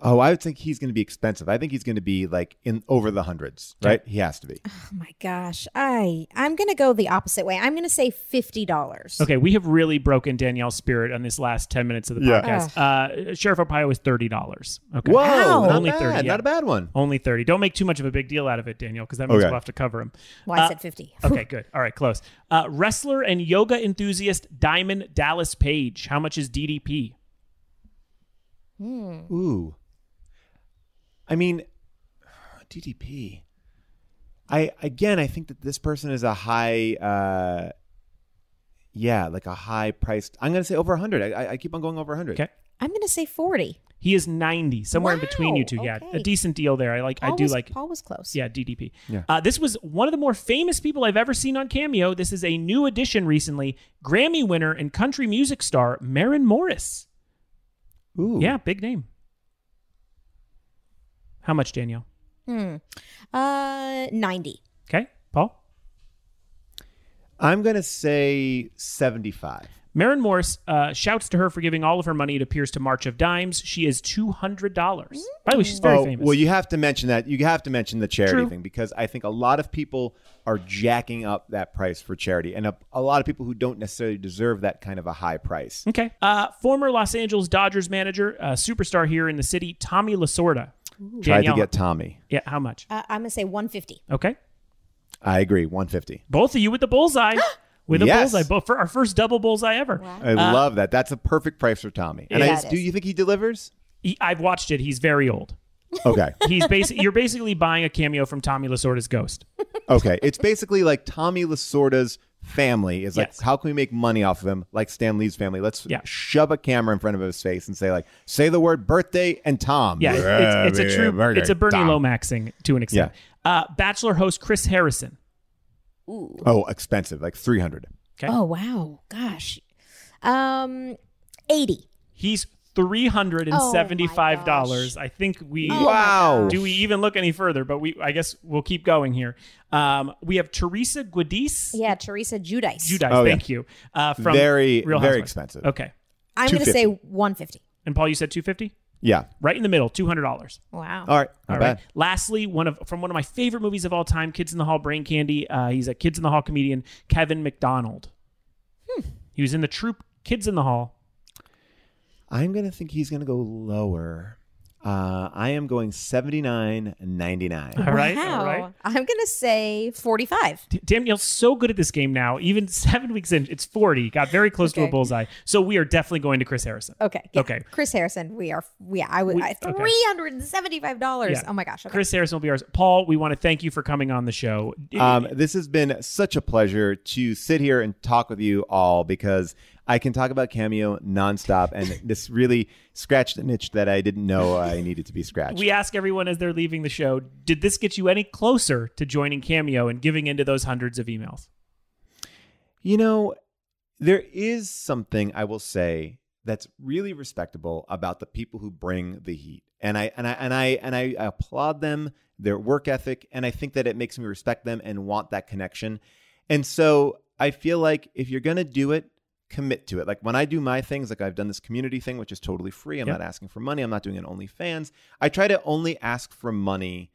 Oh, I would think he's going to be expensive. I think he's going to be like in over the hundreds, right? He has to be. Oh my gosh. I I'm gonna go the opposite way. I'm gonna say fifty dollars. Okay, we have really broken Danielle's spirit on this last ten minutes of the Yeah. podcast. Uh, sheriff Arpaio is thirty dollars. Okay. Whoa, Wow. not Only bad, 30, yeah. not a bad one. Only thirty. Don't make too much of a big deal out of it, Danielle, because that means Okay. we'll have to cover him. Well, I Uh, said fifty. Okay, good. All right, close. Uh, wrestler and yoga enthusiast Diamond Dallas Page. How much is DDP? Ooh. I mean, DDP. I again, I think that this person is a high, uh, yeah, like a high priced. I'm going to say over 100. I, I keep on going over 100. Okay. I'm gonna say forty. He is ninety, somewhere in between you Wow, two. Yeah, okay. a decent deal there. I like. I do was, like. Paul was close. Yeah, DDP. Yeah. Uh, this was one of the more famous people I've ever seen on Cameo. This is a new addition recently. Grammy winner and country music star Maren Morris. Ooh. Yeah, big name. How much, Danielle? Hmm. Uh, ninety. Okay, Paul. I'm going to say 75. Maren Morris uh, shouts to her for giving all of her money, it appears, to March of Dimes. She is $200. By the way, she's very oh, famous. Well, you have to mention that. You have to mention the charity True. thing because I think a lot of people are jacking up that price for charity, and a, a lot of people who don't necessarily deserve that kind of a high price. Okay. Uh, former Los Angeles Dodgers manager, uh, superstar here in the city, Tommy Lasorda. Tried to get Tommy. Yeah, how much? Uh, I'm gonna say 150. Okay. I agree. One fifty. Both of you with the bullseye. with a Yes. bullseye. Both for our first double bullseye ever. I Uh, love that. That's a perfect price for Tommy. And Yeah, I, it do is. you think he delivers? he- I've watched it. He's very old. Okay. He's basically you're basically buying a cameo from Tommy Lasorda's Ghost. Okay. It's basically like Tommy Lasorda's family is like, how can we make money off of him? Like Stan Lee's family. Let's shove a camera in front of his face and say, like, say the word birthday and Tom. Yeah, it's, it's a true. Birthday, It's a Bernie Tom. Lomaxing to an extent. Uh, Bachelor host Chris Harrison. Oh, expensive. Like 300 Okay. Oh wow, gosh. Um, 80. He's three hundred and seventy-five dollars. I think we. Oh Wow. Do we even look any further? But we. I guess we'll keep going here. Um, we have Teresa Guadis. Yeah, Teresa Giudice. Giudice. Oh, yeah. thank you. Uh, from Very, Real very Housewives. expensive. Okay. I'm going to say 150. And Paul, you said two fifty. Yeah. Right in the middle, two hundred dollars. Wow. All right. Not All bad. right. Lastly, one of from one of my favorite movies of all time, Kids in the Hall, Brain Candy. Uh, he's a Kids in the Hall comedian, Kevin McDonald. Hmm. He was in the troupe Kids in the Hall. I'm going to think he's going to go lower. Uh, I am going 79.99. All right. Wow. All right. I'm going to say 45. D- Danielle's so good at this game now. Even seven weeks in, it's 40. Got very close to a bullseye. So we are definitely going to Chris Harrison. Okay. yeah. Okay. Chris Harrison, we are, yeah, I would, We- I, $375. Yeah. Oh my gosh. Okay. Chris Harrison will be ours. Paul, we want to thank you for coming on the show. Um, this has been such a pleasure to sit here and talk with you all because I can talk about Cameo nonstop, and this really scratched an itch that I didn't know uh, I needed to be scratched. we ask everyone as they're leaving the show, did this get you any closer to joining Cameo and giving into those hundreds of emails? You know, there is something I will say that's really respectable about the people who bring the heat. And I and I and I and I applaud them, their work ethic, and I think that it makes me respect them and want that connection. And so I feel like if you're going to do it, commit to it. Like when I do my things, like I've done this community thing, which is totally free. I'm Yep. not asking for money. I'm not doing an OnlyFans. I try to only ask for money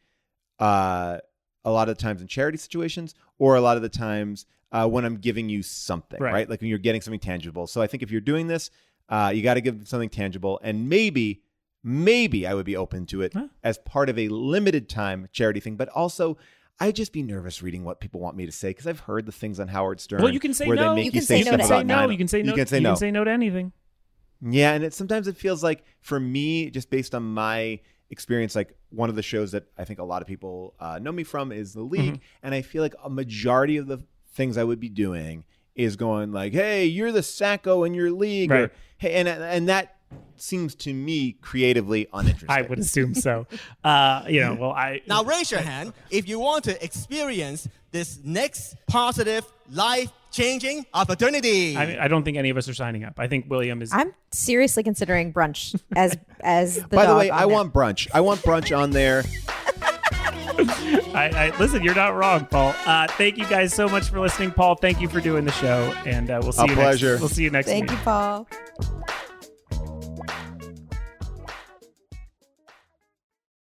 uh, a lot of the times in charity situations or a lot of the times uh, when I'm giving you something, Right. right. Like when you're getting something tangible. So I think if you're doing this, uh, you got to give them something tangible. And maybe, maybe I would be open to it as part of a limited time charity thing, but also. I'd just be nervous reading what people want me to say because I've heard the things on Howard Stern. Well, you can say where no. They make You you, can say, say no stuff to about no. You can say no- You can say you no. can say no to anything. Yeah, and it sometimes it feels like for me, just based on my experience, like one of the shows that I think a lot of people uh, know me from is the League, Mhm. and I feel like a majority of the things I would be doing is going like, "Hey, you're the Sacko in your league," Right. or "Hey," and and that seems to me creatively uninteresting. I would assume so. Uh, you know, well, I Now raise your hand if you want to experience this next positive, life-changing opportunity. I, I don't think any of us are signing up. I think William is. I'm seriously considering brunch as as the By the way, I there. want brunch. I want brunch on there. I, I listen. You're not wrong, Paul. Uh, thank you guys so much for listening, Paul. Thank you for doing the show, and uh, we'll see A you pleasure. next. We'll see you next Thank week. you, Paul.